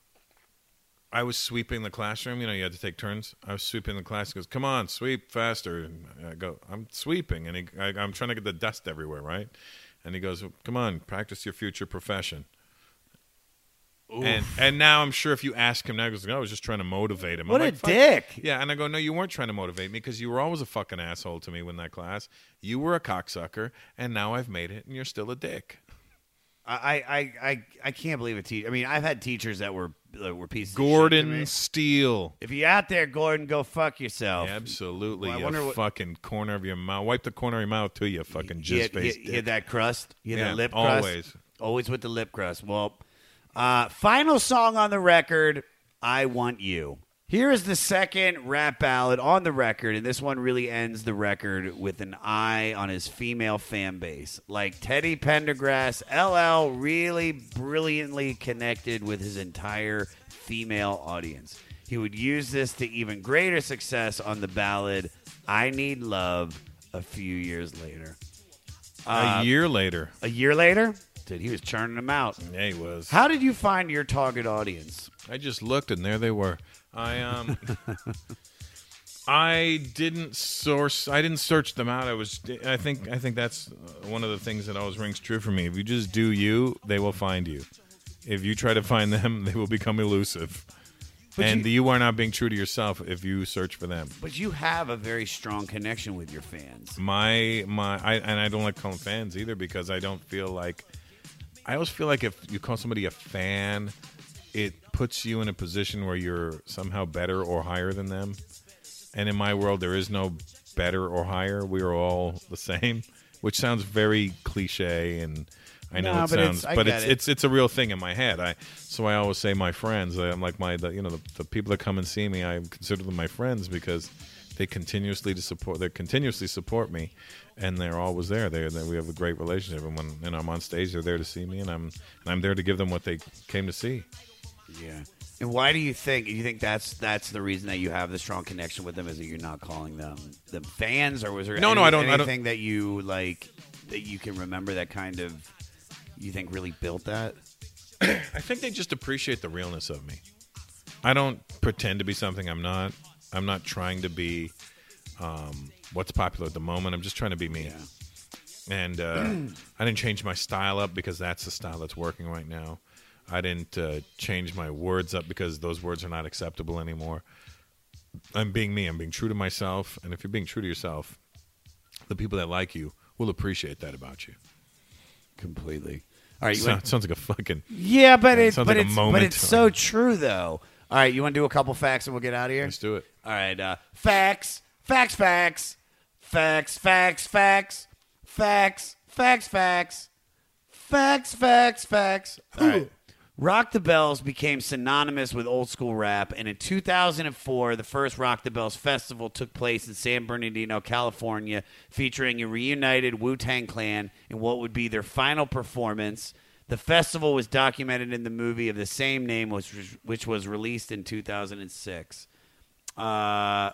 I was sweeping the classroom. You know, you had to take turns. I was sweeping the class. He goes, "Come on, sweep faster." And I go, "I'm sweeping," and he, I, I'm trying to get the dust everywhere, right? And he goes, "Come on, practice your future profession." And and now I'm sure if you ask him now, he goes, "No, I was just trying to motivate him." I'm What a like, dick. Yeah, and I go, "No, you weren't trying to motivate me because you were always a fucking asshole to me in that class. You were a cocksucker, and now I've made it, and you're still a dick." I, I, I, I can't believe a teacher. I mean, I've had teachers that were that were pieces. of shit to me. Gordon Steele. If you're out there, Gordon, go fuck yourself. Absolutely, Well, I wonder what- fucking corner of your mouth. Wipe the corner of your mouth too, you fucking jizz face. had that crust. Had Yeah, that lip crust. always. Always with the lip crust. Well, uh, final song on the record, I Want You. Here is the second rap ballad on the record, and this one really ends the record with an eye on his female fan base. Like Teddy Pendergrass, LL really brilliantly connected with his entire female audience. He would use this to even greater success on the ballad I Need Love a few years later. A Uh, year later, A year later? Dude, he was churning them out. yeah, he was. How did you find your target audience? I just looked, and there they were. I um, I didn't source. I didn't search them out. I was. I think. I think that's uh, one of the things that always rings true for me. If you just do you, they will find you. If you try to find them, they will become elusive. But and you- you are not being true to yourself if you search for them. But you have a very strong connection with your fans. My my, I, and I don't like calling fans either because I don't feel like. I always feel like if you call somebody a fan, it puts you in a position where you're somehow better or higher than them. And in my world, there is no better or higher. We are all the same, which sounds very cliche, and I know No, it but sounds, I but it's it. it's it's a real thing in my head. I so I always say my friends. I'm like my the, you know the, the people that come and see me. I consider them my friends because they continuously to support. They continuously support me, and they're always there. They we have a great relationship. And when and I'm on stage, they're there to see me, and I'm and I'm there to give them what they came to see. Yeah. And why do you think you think that's that's the reason that you have the strong connection with them is that you're not calling them them fans or was there No, any- no, I don't- I don't- anything that you like that you can remember that kind of you think really built that? I think they just appreciate the realness of me. I don't pretend to be something I'm not. I'm not trying to be um, what's popular at the moment. I'm just trying to be me. And uh, I didn't change my style up because that's the style that's working right now. I didn't uh, change my words up because those words are not acceptable anymore. I'm being me. I'm being true to myself. And if you're being true to yourself, the people that like you will appreciate that about you. Completely. All right, you So- want- sounds like a fucking Yeah, but it it, sounds but like a it's moment. but it's so true though. All right, you want to do a couple facts and we'll get out of here. Let's do it. All right, uh, facts, facts, facts, facts, facts, facts, facts, facts, facts, facts, facts, facts. All right. Rock the Bells became synonymous with old school rap, and in 2004, the first Rock the Bells festival took place in San Bernardino, California, featuring a reunited Wu Tang Clan in what would be their final performance. The festival was documented in the movie of the same name, which was, which was released in 2006. Uh,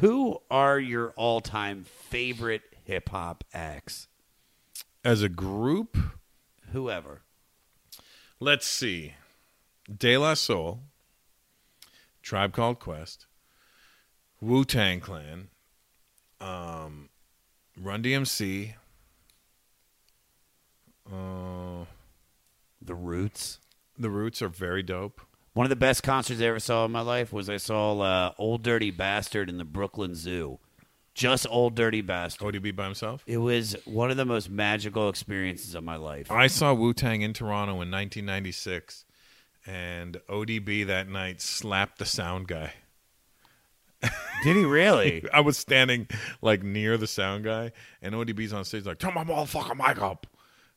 who are your all time favorite hip hop acts? As a group, Whoever. let's see. De La Soul, Tribe Called Quest, Wu Tang Clan, um, Run DMC, uh, The Roots. The Roots are very dope. One of the best concerts I ever saw in my life was I saw uh, Old Dirty Bastard in the Brooklyn Zoo. Just Old Dirty Bastard. ODB by himself? It was one of the most magical experiences of my life. I saw Wu Tang in Toronto in 1996, and ODB that night slapped the sound guy. Did he really? I was standing like near the sound guy, and ODB's on stage like, "Turn my motherfucking mic up,"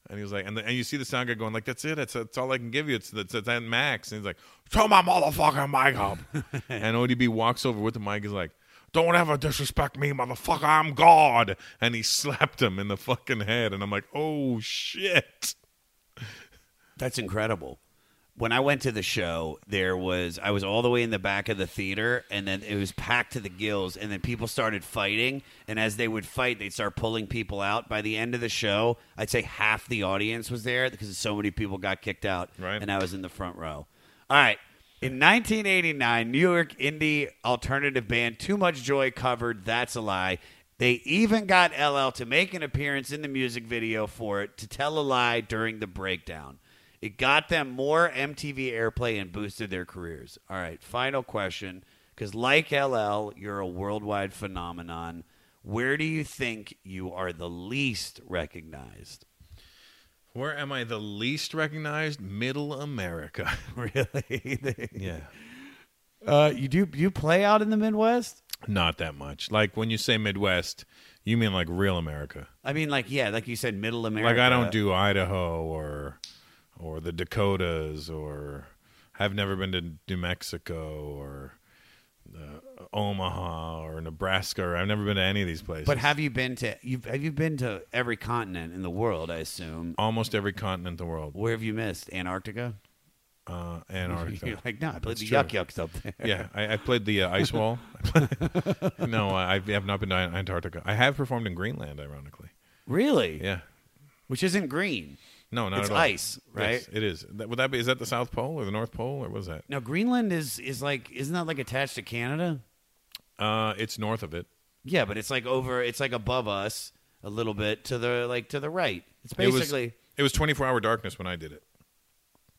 and he was like, and, the, and you see the sound guy going like, "That's it. That's, that's all I can give you. It's that's, that's at max." And he's like, "Turn my motherfucking mic up," and ODB walks over with the mic. He's like. Don't ever disrespect me, motherfucker. I'm God. And he slapped him in the fucking head. And I'm like, oh, shit. That's incredible. When I went to the show, there was I was all the way in the back of the theater, and then it was packed to the gills, and then people started fighting, and as they would fight, they'd start pulling people out. By the end of the show, I'd say half the audience was there because so many people got kicked out, Right. and I was in the front row. All right. In 1989, New York indie alternative band Too Much Joy covered That's a Lie. They even got LL to make an appearance in the music video for it to tell a lie during the breakdown. It got them more MTV airplay and boosted their careers. All right, final question. Because, like LL, you're a worldwide phenomenon. Where do you think you are the least recognized? Where am I the least recognized? Middle America. really? yeah. Uh, you do you play out in the Midwest? Not that much. Like when you say Midwest, you mean like real America. I mean, like yeah, like you said, Middle America. Like I don't do Idaho or or the Dakotas or I've never been to New Mexico or uh, Omaha or Nebraska or I've never been to any of these places. But have you been to you have you been to every continent in the world? I assume almost every continent in the world. Where have you missed? Antarctica. Uh, Antarctica. You're like, no, I played That's the true. Yuk Yuk's up there. Yeah, I, I played the uh, ice wall. no, I have not been to Antarctica. I have performed in Greenland, ironically. Really? Yeah. Which isn't green. No, not It's at all. ice, right? Yes, it is. That, would that be? Is that the South Pole or the North Pole or what is that? Now Greenland is is like isn't that like attached to Canada? Uh, it's north of it. Yeah, but it's like over. It's like above us a little bit to the like to the right. It's It was- basically It was 24 hour darkness when I did it.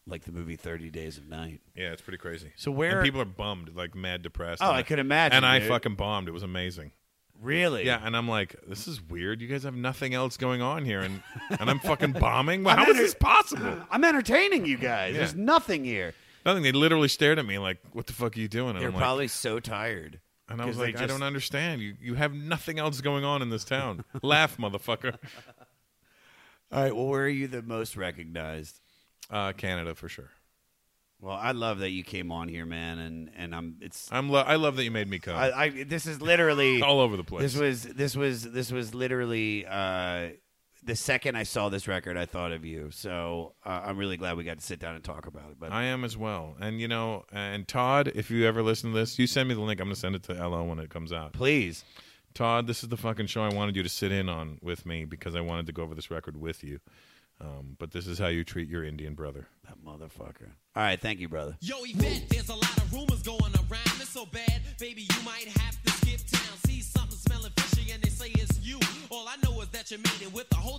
like the movie Thirty Days of Night. Yeah, it's pretty crazy. So where- and people are bummed, like mad depressed. Oh, And I could imagine, And I dude. fucking bombed. It was amazing. Really? Yeah, and I'm like, this is weird. You guys have nothing else going on here, and and I'm fucking bombing. Well, I'm how is enter- this possible? I'm entertaining you guys. Yeah. There's nothing here. Nothing. They literally stared at me like, "What the fuck are you doing?" And They're I'm like, probably so tired. and I was they like, I don't understand. You you have nothing else going on in this town. Laugh, motherfucker. All right. Well, where are you the most recognized? Uh, Canada for sure. Well, I love that you came on here, man, and and I'm it's I'm lo- I love that you made me come. I, I this is literally all over the place. This was this was this was literally uh, the second I saw this record, I thought of you. So uh, I'm really glad we got to sit down and talk about it. But I am as well. And you know, and Todd, if you ever listen to this, you send me the link. I'm gonna send it to LL when it comes out. Please. Todd, this is the fucking show I wanted you to sit in on with me because I wanted to go over this record with you. Um, but this is how you treat your Indian brother. That motherfucker. All right, thank you, brother. Yo, Yvette, there's a lot of rumors going around. It's so bad, baby, you might have to skip town. See something smelling fishy, and they say it's you. All I know is that you made it with the whole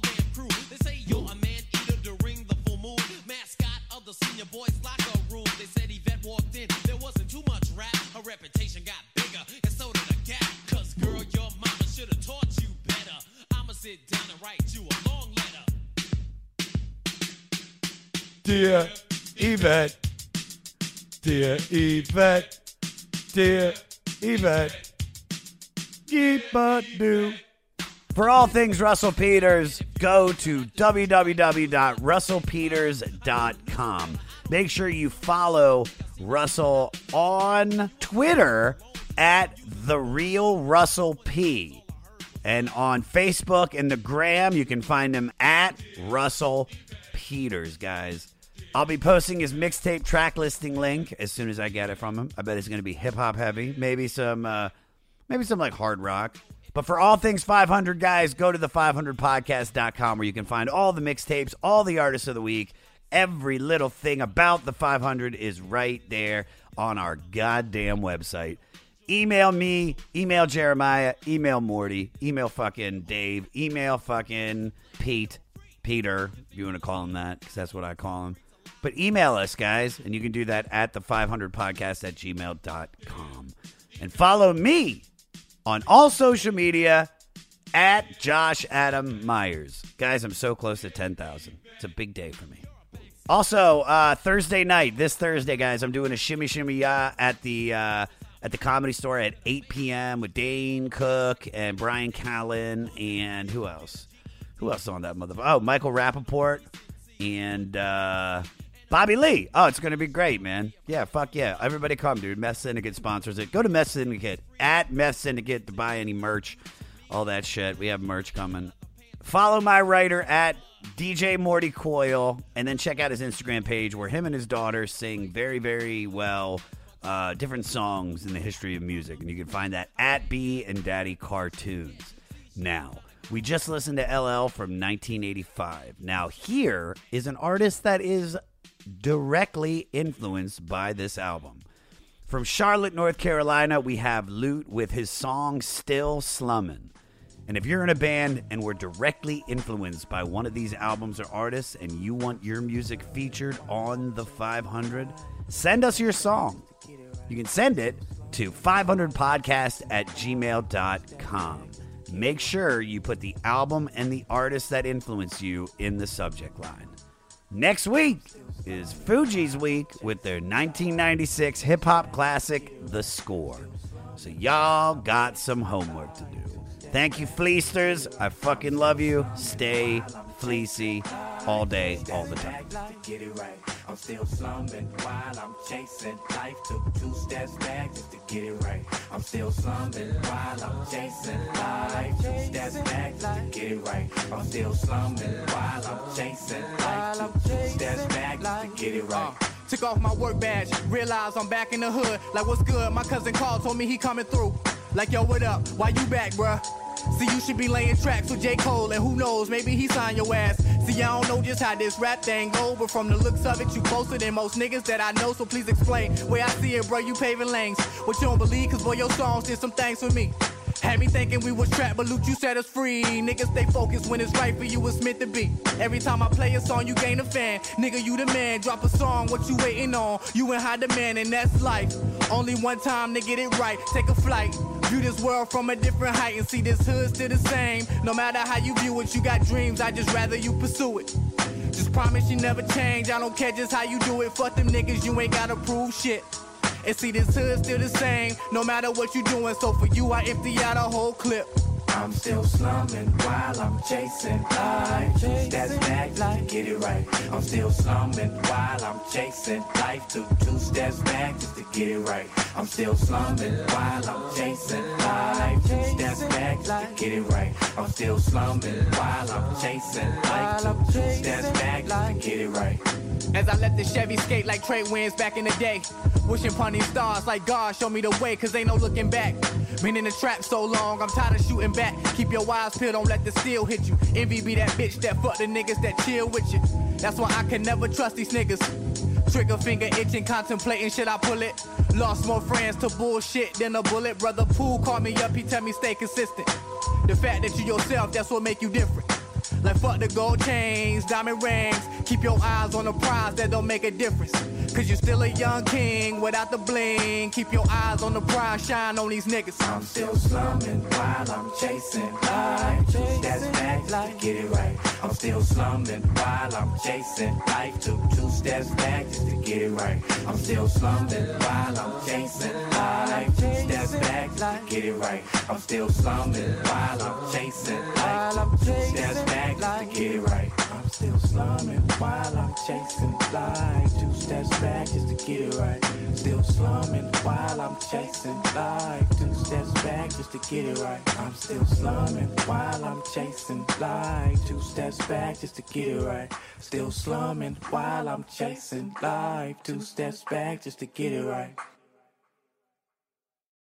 Dear Yvette, dear Yvette, dear Yvette, do. For all things Russell Peters, go to www.russellpeters.com. Make sure you follow Russell on Twitter at the real Russell P. And on Facebook and the Gram, you can find him at Russell Peters, guys. I'll be posting his mixtape track listing link as soon as I get it from him. I bet it's going to be hip hop heavy, maybe some, uh, maybe some like hard rock. But for all things 500, guys, go to the 500podcast.com where you can find all the mixtapes, all the artists of the week. Every little thing about the 500 is right there on our goddamn website. Email me, email Jeremiah, email Morty, email fucking Dave, email fucking Pete, Peter, if you want to call him that, because that's what I call him. But email us, guys, and you can do that at the 500podcast at gmail.com. And follow me on all social media at Josh Adam Myers. Guys, I'm so close to 10,000. It's a big day for me. Also, uh, Thursday night, this Thursday, guys, I'm doing a shimmy shimmy ya at the uh, at the comedy store at 8 p.m. with Dane Cook and Bryan Callen and who else? Who else on that motherfucker? Oh, Michael Rapaport and uh, Bobby Lee. Oh, it's going to be great, man. Yeah, fuck yeah. Everybody come, dude. Meth Syndicate sponsors it. Go to Meth Syndicate at Meth Syndicate to buy any merch, all that shit. We have merch coming. Follow my writer at DJ Morty Coil, and then check out his Instagram page where him and his daughter sing very, very well uh, different songs in the history of music. And you can find that at B and Daddy Cartoons. Now, we just listened to LL from 1985. Now, here is an artist that is directly influenced by this album. From Charlotte, North Carolina, we have Lute with his song Still Slummin'. And if you're in a band and were directly influenced by one of these albums or artists and you want your music featured on the 500, send us your song. You can send it to 500podcast at gmail.com. Make sure you put the album and the artist that influenced you in the subject line. Next week is Fugees' week with their 1996 hip hop classic, The Score. So y'all got some homework to do. Thank you, Fleesters. I fucking love you. Stay fleecy all day, all the time. Get it right. I'm still slumming while I'm chasing life. Took two steps back just to get it right. I'm still slumming while I'm chasing life. Two steps back just to get it right. I'm still slumming while I'm chasing life. Took two steps back just to get it right. Uh, took off my work badge, realized I'm back in the hood. Like, what's good? My cousin called, told me he coming through. Like, yo, what up? Why you back, bruh? See, you should be laying tracks with J. Cole, and who knows, maybe he signed your ass. See, I don't know just how this rap thing go, but from the looks of it, you closer than most niggas that I know, so please explain. Way I see it, bro, you paving lanes. What you don't believe, cause boy, your songs did some things for me. Had me thinking we was trapped, but Lute, you set us free. Niggas stay focused when it's right for you, it's meant to be. Every time I play a song, you gain a fan. Nigga, you the man. Drop a song, what you waiting on? You in high demand, and that's life. Only one time to get it right. Take a flight. View this world from a different height and see this hood still the same. No matter how you view it, you got dreams, I just rather you pursue it. Just promise you never change. I don't care just how you do it. Fuck them niggas, you ain't gotta prove shit. And see this hood still the same, no matter what you doing. So for you, I empty out a whole clip. I'm still slumming while I'm chasing life. Steps back to get it right. I'm still slumming while I'm chasing life. Two two steps back just to get it right. I'm still slumming while I'm chasing life. Two steps back just to get it right. I'm still slumming while I'm chasing life. Two steps back just to get it right. As I let the Chevy skate like Trey Wins back in the day. Wishing upon these stars like God show me the way, cause ain't no looking back. Been in the trap so long, I'm tired of shooting back. Keep your eyes peeled, don't let the steel hit you. Envy be that bitch that fuck the niggas that chill with you. That's why I can never trust these niggas. Trigger finger itching, contemplating should I pull it? Lost more friends to bullshit than a bullet. Brother Pool called me up, he tell me stay consistent. The fact that you yourself, that's what make you different. Like fuck the gold chains, diamond rings. Keep your eyes on the prize that don't make a difference. Cause you're still a young king without the bling. Keep your eyes on the prize, shine on these niggas. I'm still slumming while I'm chasing life. Steps back to get it right. I'm still slumming while I'm chasing life. Two two steps back just to get it right. I'm still slumming while I'm chasing life. Two steps back just to get it right. I'm still slumming while I'm chasing life. Two steps back just to get right. I'm still slumming while I'm chasing life. Two steps back just to get it right. Still slumming while I'm chasing life. Two steps back just to get it right. I'm still slumming while I'm chasing life. Two steps back just to get it right. Still slumming while I'm chasing life. Two steps back just to get it right.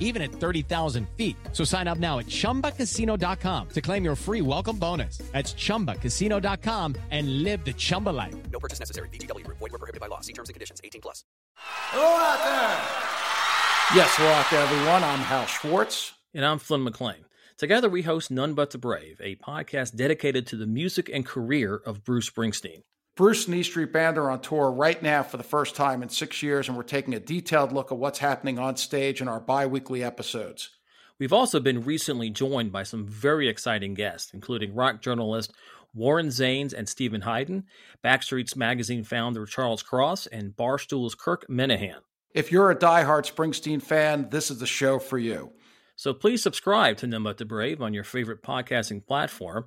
even at 30,000 feet. So sign up now at chumbacasino.com to claim your free welcome bonus. That's chumbacasino.com and live the Chumba life. No purchase necessary. VGW Group. Void were prohibited by law. See terms and conditions. 18 plus. Hello out there. Yes, hello out there, everyone. I'm Hal Schwartz. And I'm Flynn McLean. Together, we host None But the Brave, a podcast dedicated to the music and career of Bruce Springsteen. Bruce and E Street Band are on tour right now for the first time in six years, and we're taking a detailed look at what's happening on stage in our bi weekly episodes. We've also been recently joined by some very exciting guests, including rock journalist Warren Zanes and Steven Hyden, Backstreets Magazine founder Charles Cross, and Barstool's Kirk Minihane. If you're a diehard Springsteen fan, this is the show for you. So please subscribe to But the Brave on your favorite podcasting platform,